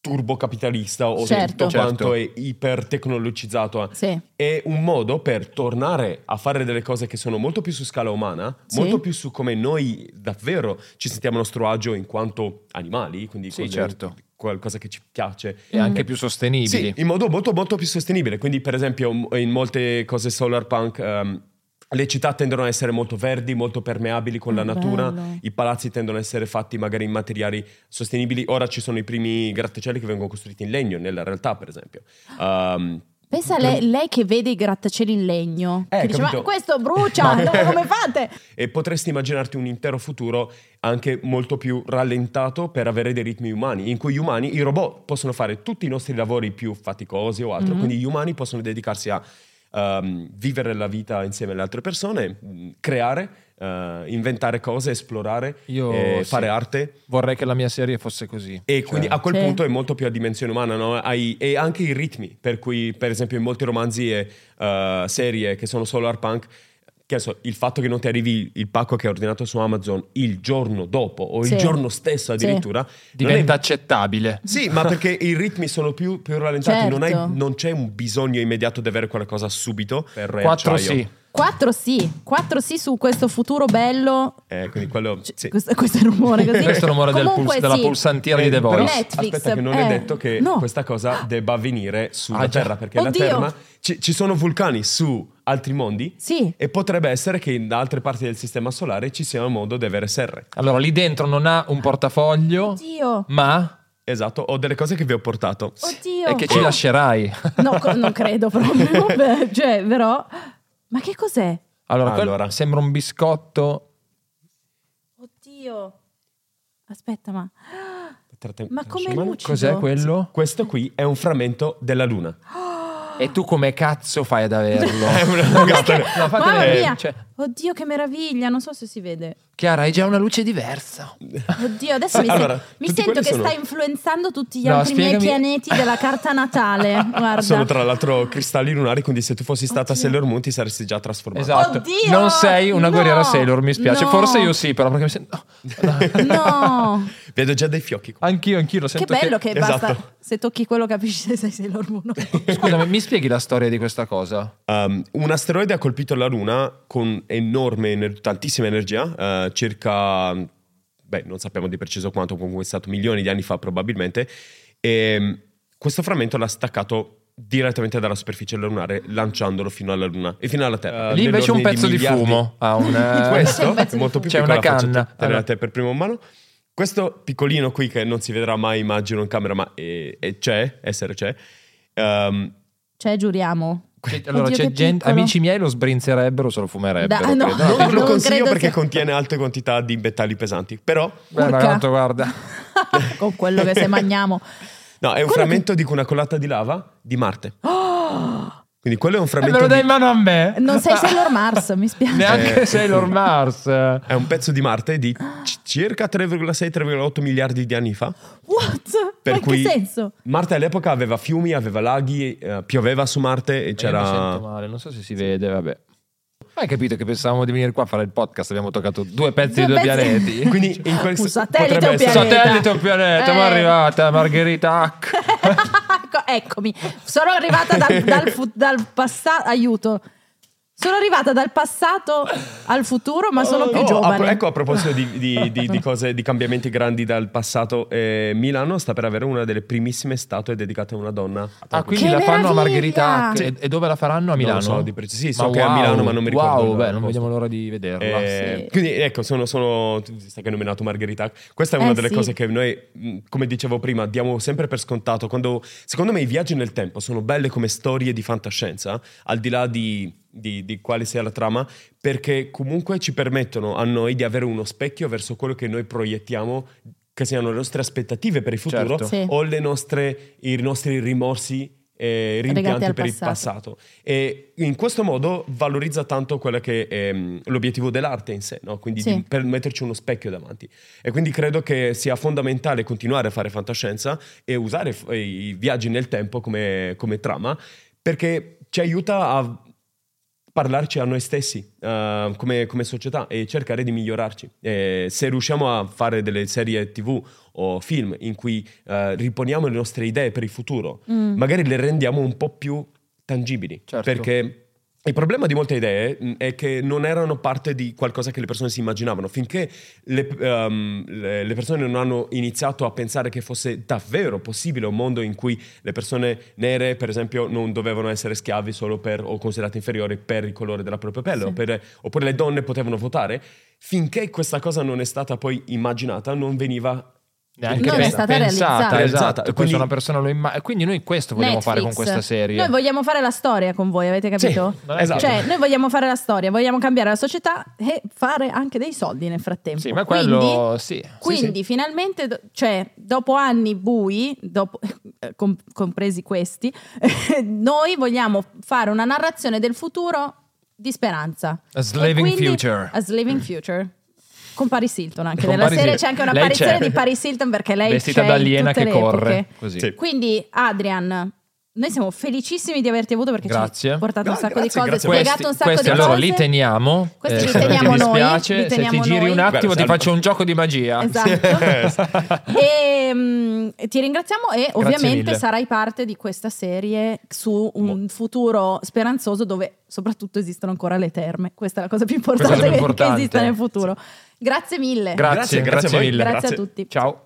[SPEAKER 3] turbocapitalista o
[SPEAKER 1] Certo.
[SPEAKER 3] tutto quanto
[SPEAKER 2] Certo.
[SPEAKER 3] è ipertecnologizzato.
[SPEAKER 1] Sì.
[SPEAKER 3] È un modo per tornare a fare delle cose che sono molto più su scala umana,
[SPEAKER 1] Sì.
[SPEAKER 3] molto più su come noi davvero ci sentiamo a nostro agio in quanto animali, quindi
[SPEAKER 2] Sì, certo.
[SPEAKER 3] qualcosa che ci piace.
[SPEAKER 2] E anche più sostenibili.
[SPEAKER 3] Sì, in modo molto, molto più sostenibile. Quindi, per esempio, in molte cose solarpunk, ehm, le città tendono a essere molto verdi, molto permeabili con la natura.
[SPEAKER 1] bello.
[SPEAKER 3] I palazzi tendono a essere fatti magari in materiali sostenibili. Ora ci sono i primi grattacieli che vengono costruiti in legno, nella realtà, per esempio. Ehm,
[SPEAKER 1] Pensa a lei, lei che vede i grattacieli in legno.
[SPEAKER 3] Eh,
[SPEAKER 1] che dice, ma
[SPEAKER 3] capito.
[SPEAKER 1] questo brucia, (laughs) no, come fate?
[SPEAKER 3] e potresti immaginarti un intero futuro anche molto più rallentato per avere dei ritmi umani, in cui gli umani, i robot possono fare tutti i nostri lavori più faticosi o altro,
[SPEAKER 1] Mhm.
[SPEAKER 3] quindi gli umani possono dedicarsi a ehm, vivere la vita insieme alle altre persone, mh, creare, eh, inventare cose, esplorare,
[SPEAKER 2] Io, sì.
[SPEAKER 3] fare arte.
[SPEAKER 2] Vorrei che la mia serie fosse così.
[SPEAKER 3] E quindi
[SPEAKER 2] Cioè,
[SPEAKER 3] a quel
[SPEAKER 1] Sì.
[SPEAKER 3] punto è molto più a dimensione umana, no? Hai- e anche i ritmi, per cui per esempio in molti romanzi e eh, serie che sono solarpunk, che adesso, il fatto che non ti arrivi il pacco che hai ordinato su Amazon il giorno dopo o
[SPEAKER 1] Sì.
[SPEAKER 3] il giorno stesso addirittura, non
[SPEAKER 2] diventa
[SPEAKER 3] è-
[SPEAKER 2] accettabile.
[SPEAKER 3] Sì, ma (laughs) perché i ritmi sono più, più rallentati, non, hai-
[SPEAKER 1] Certo.
[SPEAKER 3] non c'è un bisogno immediato di avere qualcosa subito per
[SPEAKER 2] 4
[SPEAKER 3] acciaio.
[SPEAKER 2] sì.
[SPEAKER 1] 4 sì, 4 sì su questo futuro bello.
[SPEAKER 3] Eh, quindi quello,
[SPEAKER 1] Cioè,
[SPEAKER 3] sì.
[SPEAKER 1] questo, questo è il rumore così. (laughs)
[SPEAKER 2] Questo è il rumore del puls- della
[SPEAKER 1] sì.
[SPEAKER 2] pulsantiera di
[SPEAKER 3] Eh,
[SPEAKER 2] The
[SPEAKER 3] però
[SPEAKER 2] Voice.
[SPEAKER 1] Netflix,
[SPEAKER 3] aspetta che non
[SPEAKER 1] eh,
[SPEAKER 3] è detto che
[SPEAKER 1] no.
[SPEAKER 3] questa cosa debba avvenire sulla
[SPEAKER 2] Ah.
[SPEAKER 3] Terra, perché la
[SPEAKER 1] Oddio.
[SPEAKER 3] Terra ci, ci sono vulcani su altri mondi
[SPEAKER 1] Sì.
[SPEAKER 3] e potrebbe essere che in altre parti del sistema solare ci sia un modo di avere serre.
[SPEAKER 2] Allora, lì dentro non ha un portafoglio,
[SPEAKER 1] Oddio.
[SPEAKER 2] ma
[SPEAKER 3] Esatto, ho delle cose che vi ho portato.
[SPEAKER 1] Oddio.
[SPEAKER 2] è che ci lascerai. (laughs)
[SPEAKER 1] No, co- non credo proprio. (laughs) Beh, cioè, però. Ma che cos'è?
[SPEAKER 2] Allora,
[SPEAKER 3] Allora.
[SPEAKER 2] sembra un biscotto.
[SPEAKER 1] Oddio. Aspetta, ma. Ma come lucido?
[SPEAKER 2] Cos'è quello?
[SPEAKER 3] Questo qui è un frammento della Luna.
[SPEAKER 2] E tu come cazzo fai ad averlo? (laughs)
[SPEAKER 3] È una lunga storia.
[SPEAKER 2] No, fate
[SPEAKER 1] Mamma
[SPEAKER 2] vedere,
[SPEAKER 1] mia.
[SPEAKER 2] cioè,
[SPEAKER 1] Oddio, che meraviglia. Non so se si vede.
[SPEAKER 2] Chiara, hai già una luce diversa.
[SPEAKER 1] Oddio, adesso mi,
[SPEAKER 3] Allora,
[SPEAKER 1] sen- mi sento che
[SPEAKER 3] sono-
[SPEAKER 1] sta influenzando tutti gli
[SPEAKER 2] No,
[SPEAKER 1] altri miei
[SPEAKER 2] spiegami-
[SPEAKER 1] pianeti della carta natale. (laughs) Guarda.
[SPEAKER 3] Sono tra l'altro cristalli lunari, quindi se tu fossi stata
[SPEAKER 1] Oddio.
[SPEAKER 3] Sailor Moon ti saresti già trasformata.
[SPEAKER 2] Esatto.
[SPEAKER 1] Oddio!
[SPEAKER 2] Non sei una
[SPEAKER 1] No!
[SPEAKER 2] guerriera Sailor, mi spiace.
[SPEAKER 1] No!
[SPEAKER 2] Forse io sì, però perché mi sento... (laughs)
[SPEAKER 1] No.
[SPEAKER 3] Vedo già dei fiocchi.
[SPEAKER 2] Anch'io, anch'io lo
[SPEAKER 1] Che
[SPEAKER 2] sento.
[SPEAKER 1] bello che, basta.
[SPEAKER 3] Esatto.
[SPEAKER 1] Se tocchi quello capisci se sei Sailor Moon. (laughs)
[SPEAKER 2] Scusami, mi spieghi la storia di questa cosa?
[SPEAKER 3] Um, un asteroide ha colpito la Luna con enorme, tantissima energia, eh, circa, beh, non sappiamo di preciso quanto, comunque è stato milioni di anni fa probabilmente, e mm, questo frammento l'ha staccato direttamente dalla superficie lunare, lanciandolo fino alla Luna e fino alla Terra.
[SPEAKER 2] Lì invece un pezzo di,
[SPEAKER 3] miliardi-
[SPEAKER 2] fumo. Ha una... (laughs)
[SPEAKER 3] Questo
[SPEAKER 1] C'è un pezzo
[SPEAKER 3] è
[SPEAKER 1] di
[SPEAKER 3] molto più
[SPEAKER 2] C'è
[SPEAKER 3] piccolo,
[SPEAKER 2] una canna. Allora.
[SPEAKER 3] a te per primo in mano. Questo piccolino qui che non si vedrà mai, immagino, in camera, ma è- è- c'è, essere c'è. ehm,
[SPEAKER 1] Cioè, giuriamo.
[SPEAKER 2] Che- Allora,
[SPEAKER 1] Oddio,
[SPEAKER 2] c'è
[SPEAKER 1] che
[SPEAKER 2] gente, amici miei lo sbrinzerebbero, se lo fumerebbero.
[SPEAKER 1] Da- no.
[SPEAKER 2] credo.
[SPEAKER 3] non ve lo
[SPEAKER 1] non
[SPEAKER 3] consiglio
[SPEAKER 1] credo
[SPEAKER 3] perché
[SPEAKER 1] sia-
[SPEAKER 3] contiene alte quantità di metalli pesanti, però
[SPEAKER 1] Urca.
[SPEAKER 2] tanto, guarda. (laughs)
[SPEAKER 1] Con quello che se mangiamo.
[SPEAKER 3] no, è un
[SPEAKER 1] Quello
[SPEAKER 3] frammento di una colata di lava di Marte. (gasps) Quindi quello è un
[SPEAKER 2] Eh, me
[SPEAKER 3] frammento
[SPEAKER 2] lo dai in mano a me?
[SPEAKER 1] Non sei Sailor Mars, mi (laughs) spiace.
[SPEAKER 2] Neanche
[SPEAKER 3] Eh.
[SPEAKER 2] Sailor Mars.
[SPEAKER 3] È un pezzo di Marte di c- circa 3,6-3,8 miliardi di anni fa.
[SPEAKER 1] What?
[SPEAKER 3] Per
[SPEAKER 1] Ma in
[SPEAKER 3] cui
[SPEAKER 1] che senso?
[SPEAKER 3] Marte all'epoca aveva fiumi, aveva laghi, eh, pioveva su Marte e
[SPEAKER 2] Io mi sento
[SPEAKER 3] c'era...
[SPEAKER 2] male, non so se si vede, vabbè. Ma hai capito che pensavamo di venire qua a fare il podcast? Abbiamo toccato due pezzi
[SPEAKER 1] Due
[SPEAKER 2] di due
[SPEAKER 1] pezzi.
[SPEAKER 2] pianeti. (laughs)
[SPEAKER 3] Quindi in questo
[SPEAKER 1] Un satellite
[SPEAKER 3] potrebbe
[SPEAKER 1] o un
[SPEAKER 3] essere...
[SPEAKER 1] pianeta?
[SPEAKER 2] Satellite o pianeta, ma è
[SPEAKER 1] Eh.
[SPEAKER 2] arrivata Margherita Hack. (laughs)
[SPEAKER 1] Ecco, Eccomi, sono arrivata dal, dal dal passato. Aiuto. Sono arrivata dal passato al futuro, ma sono più
[SPEAKER 3] Oh, a-
[SPEAKER 1] giovane.
[SPEAKER 3] ecco a proposito di, di- (laughs) di- di cose, di cambiamenti grandi dal passato, eh, Milano sta per avere una delle primissime statue dedicate a una donna.
[SPEAKER 2] Ah, quindi
[SPEAKER 1] Che
[SPEAKER 2] la fanno a
[SPEAKER 1] meraviglia!
[SPEAKER 2] Margherita Hack.
[SPEAKER 3] Sì.
[SPEAKER 2] E, e dove la faranno? A
[SPEAKER 3] Non lo
[SPEAKER 2] Milano?
[SPEAKER 3] so di preciso. Sì, so
[SPEAKER 2] Ma
[SPEAKER 3] che è a
[SPEAKER 2] wow,
[SPEAKER 3] Milano, ma non mi ricordo.
[SPEAKER 2] Wow, beh, non
[SPEAKER 3] posto.
[SPEAKER 2] vediamo l'ora di vederla.
[SPEAKER 3] Eh,
[SPEAKER 1] Sì.
[SPEAKER 3] Quindi ecco, sono, sono sai che hai nominato Margherita. Questa è una
[SPEAKER 1] Eh,
[SPEAKER 3] delle
[SPEAKER 1] sì.
[SPEAKER 3] cose che noi, come dicevo prima, diamo sempre per scontato. Quando, secondo me i viaggi nel tempo sono belle come storie di fantascienza, al di là di, di- di quale sia la trama, perché comunque ci permettono a noi di avere uno specchio verso quello che noi proiettiamo che siano le nostre aspettative per il futuro
[SPEAKER 2] Certo.
[SPEAKER 1] Sì.
[SPEAKER 3] o le nostre- i nostri rimorsi e
[SPEAKER 1] Legati
[SPEAKER 3] rimpianti per il passato. E in questo modo valorizza tanto quello che è mm, l'obiettivo dell'arte in sé, no? quindi
[SPEAKER 1] Sì.
[SPEAKER 3] di- per metterci uno specchio davanti. E quindi credo che sia fondamentale continuare a fare fantascienza e usare i viaggi nel tempo come, come trama perché ci aiuta a parlarci a noi stessi eh, come, come società e cercare di migliorarci. E se riusciamo a fare delle serie tv o film in cui eh, riponiamo le nostre idee per il futuro,
[SPEAKER 1] Mm.
[SPEAKER 3] magari le rendiamo un po' più tangibili.
[SPEAKER 2] Certo.
[SPEAKER 3] Perché il problema di molte idee mh, è che non erano parte di qualcosa che le persone si immaginavano. Finché le, ehm, le- persone non hanno iniziato a pensare che fosse davvero possibile un mondo in cui le persone nere, per esempio, non dovevano essere schiavi solo per o considerate inferiori per il colore della propria pelle,
[SPEAKER 1] Sì.
[SPEAKER 3] o per- oppure le donne potevano votare. Finché questa cosa non è stata poi immaginata, non veniva
[SPEAKER 2] Neanche
[SPEAKER 1] Non è
[SPEAKER 2] pen-
[SPEAKER 1] stata
[SPEAKER 2] pensata,
[SPEAKER 1] realizzata.
[SPEAKER 2] Esatto.
[SPEAKER 3] E
[SPEAKER 2] Quindi
[SPEAKER 3] quindi-
[SPEAKER 2] una persona lo immagina. Quindi noi questo vogliamo fare con
[SPEAKER 1] Netflix.
[SPEAKER 2] questa serie.
[SPEAKER 1] Noi vogliamo fare la storia con voi, avete capito?
[SPEAKER 3] Sì,
[SPEAKER 2] è
[SPEAKER 3] esatto.
[SPEAKER 1] Cioè, noi vogliamo fare la storia, vogliamo cambiare la società e fare anche dei soldi nel frattempo.
[SPEAKER 2] Sì, ma quello sì.
[SPEAKER 1] Quindi, finalmente, do- cioè, dopo anni bui, dopo- eh, com- compresi questi, (laughs) noi vogliamo fare una narrazione del futuro di speranza.
[SPEAKER 2] A Slaving
[SPEAKER 1] quindi-
[SPEAKER 2] Future.
[SPEAKER 1] A Slaving Future. Con Paris Hilton anche.
[SPEAKER 2] Con
[SPEAKER 1] Nella
[SPEAKER 2] Paris
[SPEAKER 1] serie
[SPEAKER 2] Hilton.
[SPEAKER 1] c'è anche un'apparizione
[SPEAKER 2] c'è.
[SPEAKER 1] di Paris Hilton perché lei
[SPEAKER 2] Vestita
[SPEAKER 1] c'è
[SPEAKER 2] da aliena che corre.
[SPEAKER 3] Sì.
[SPEAKER 1] Quindi, Adrian, noi siamo felicissimi di averti avuto perché ci
[SPEAKER 2] Grazie.
[SPEAKER 1] hai portato un sacco
[SPEAKER 3] grazie,
[SPEAKER 1] di cose,
[SPEAKER 3] grazie.
[SPEAKER 1] spiegato
[SPEAKER 2] Questi,
[SPEAKER 1] un sacco
[SPEAKER 2] questi
[SPEAKER 1] di
[SPEAKER 2] allora
[SPEAKER 1] cose.
[SPEAKER 2] li teniamo.
[SPEAKER 1] Questi li
[SPEAKER 2] se non
[SPEAKER 1] teniamo noi,
[SPEAKER 2] dispiace,
[SPEAKER 1] li
[SPEAKER 2] se ti
[SPEAKER 1] teniamo
[SPEAKER 2] giri
[SPEAKER 1] noi.
[SPEAKER 2] un attimo
[SPEAKER 3] Guarda,
[SPEAKER 2] ti faccio un gioco di magia.
[SPEAKER 1] Esatto. (laughs) e mm, ti ringraziamo e ovviamente
[SPEAKER 2] mille.
[SPEAKER 1] sarai parte di questa serie su un futuro speranzoso dove soprattutto esistono ancora le terme. Questa è la cosa più
[SPEAKER 2] è
[SPEAKER 1] importante
[SPEAKER 2] la più
[SPEAKER 1] che- che
[SPEAKER 2] importante.
[SPEAKER 1] esista nel futuro. Grazie mille.
[SPEAKER 2] Grazie,
[SPEAKER 3] Grazie, grazie
[SPEAKER 2] grazie
[SPEAKER 3] a
[SPEAKER 2] mille.
[SPEAKER 1] Grazie a
[SPEAKER 3] grazie.
[SPEAKER 1] tutti.
[SPEAKER 2] Ciao.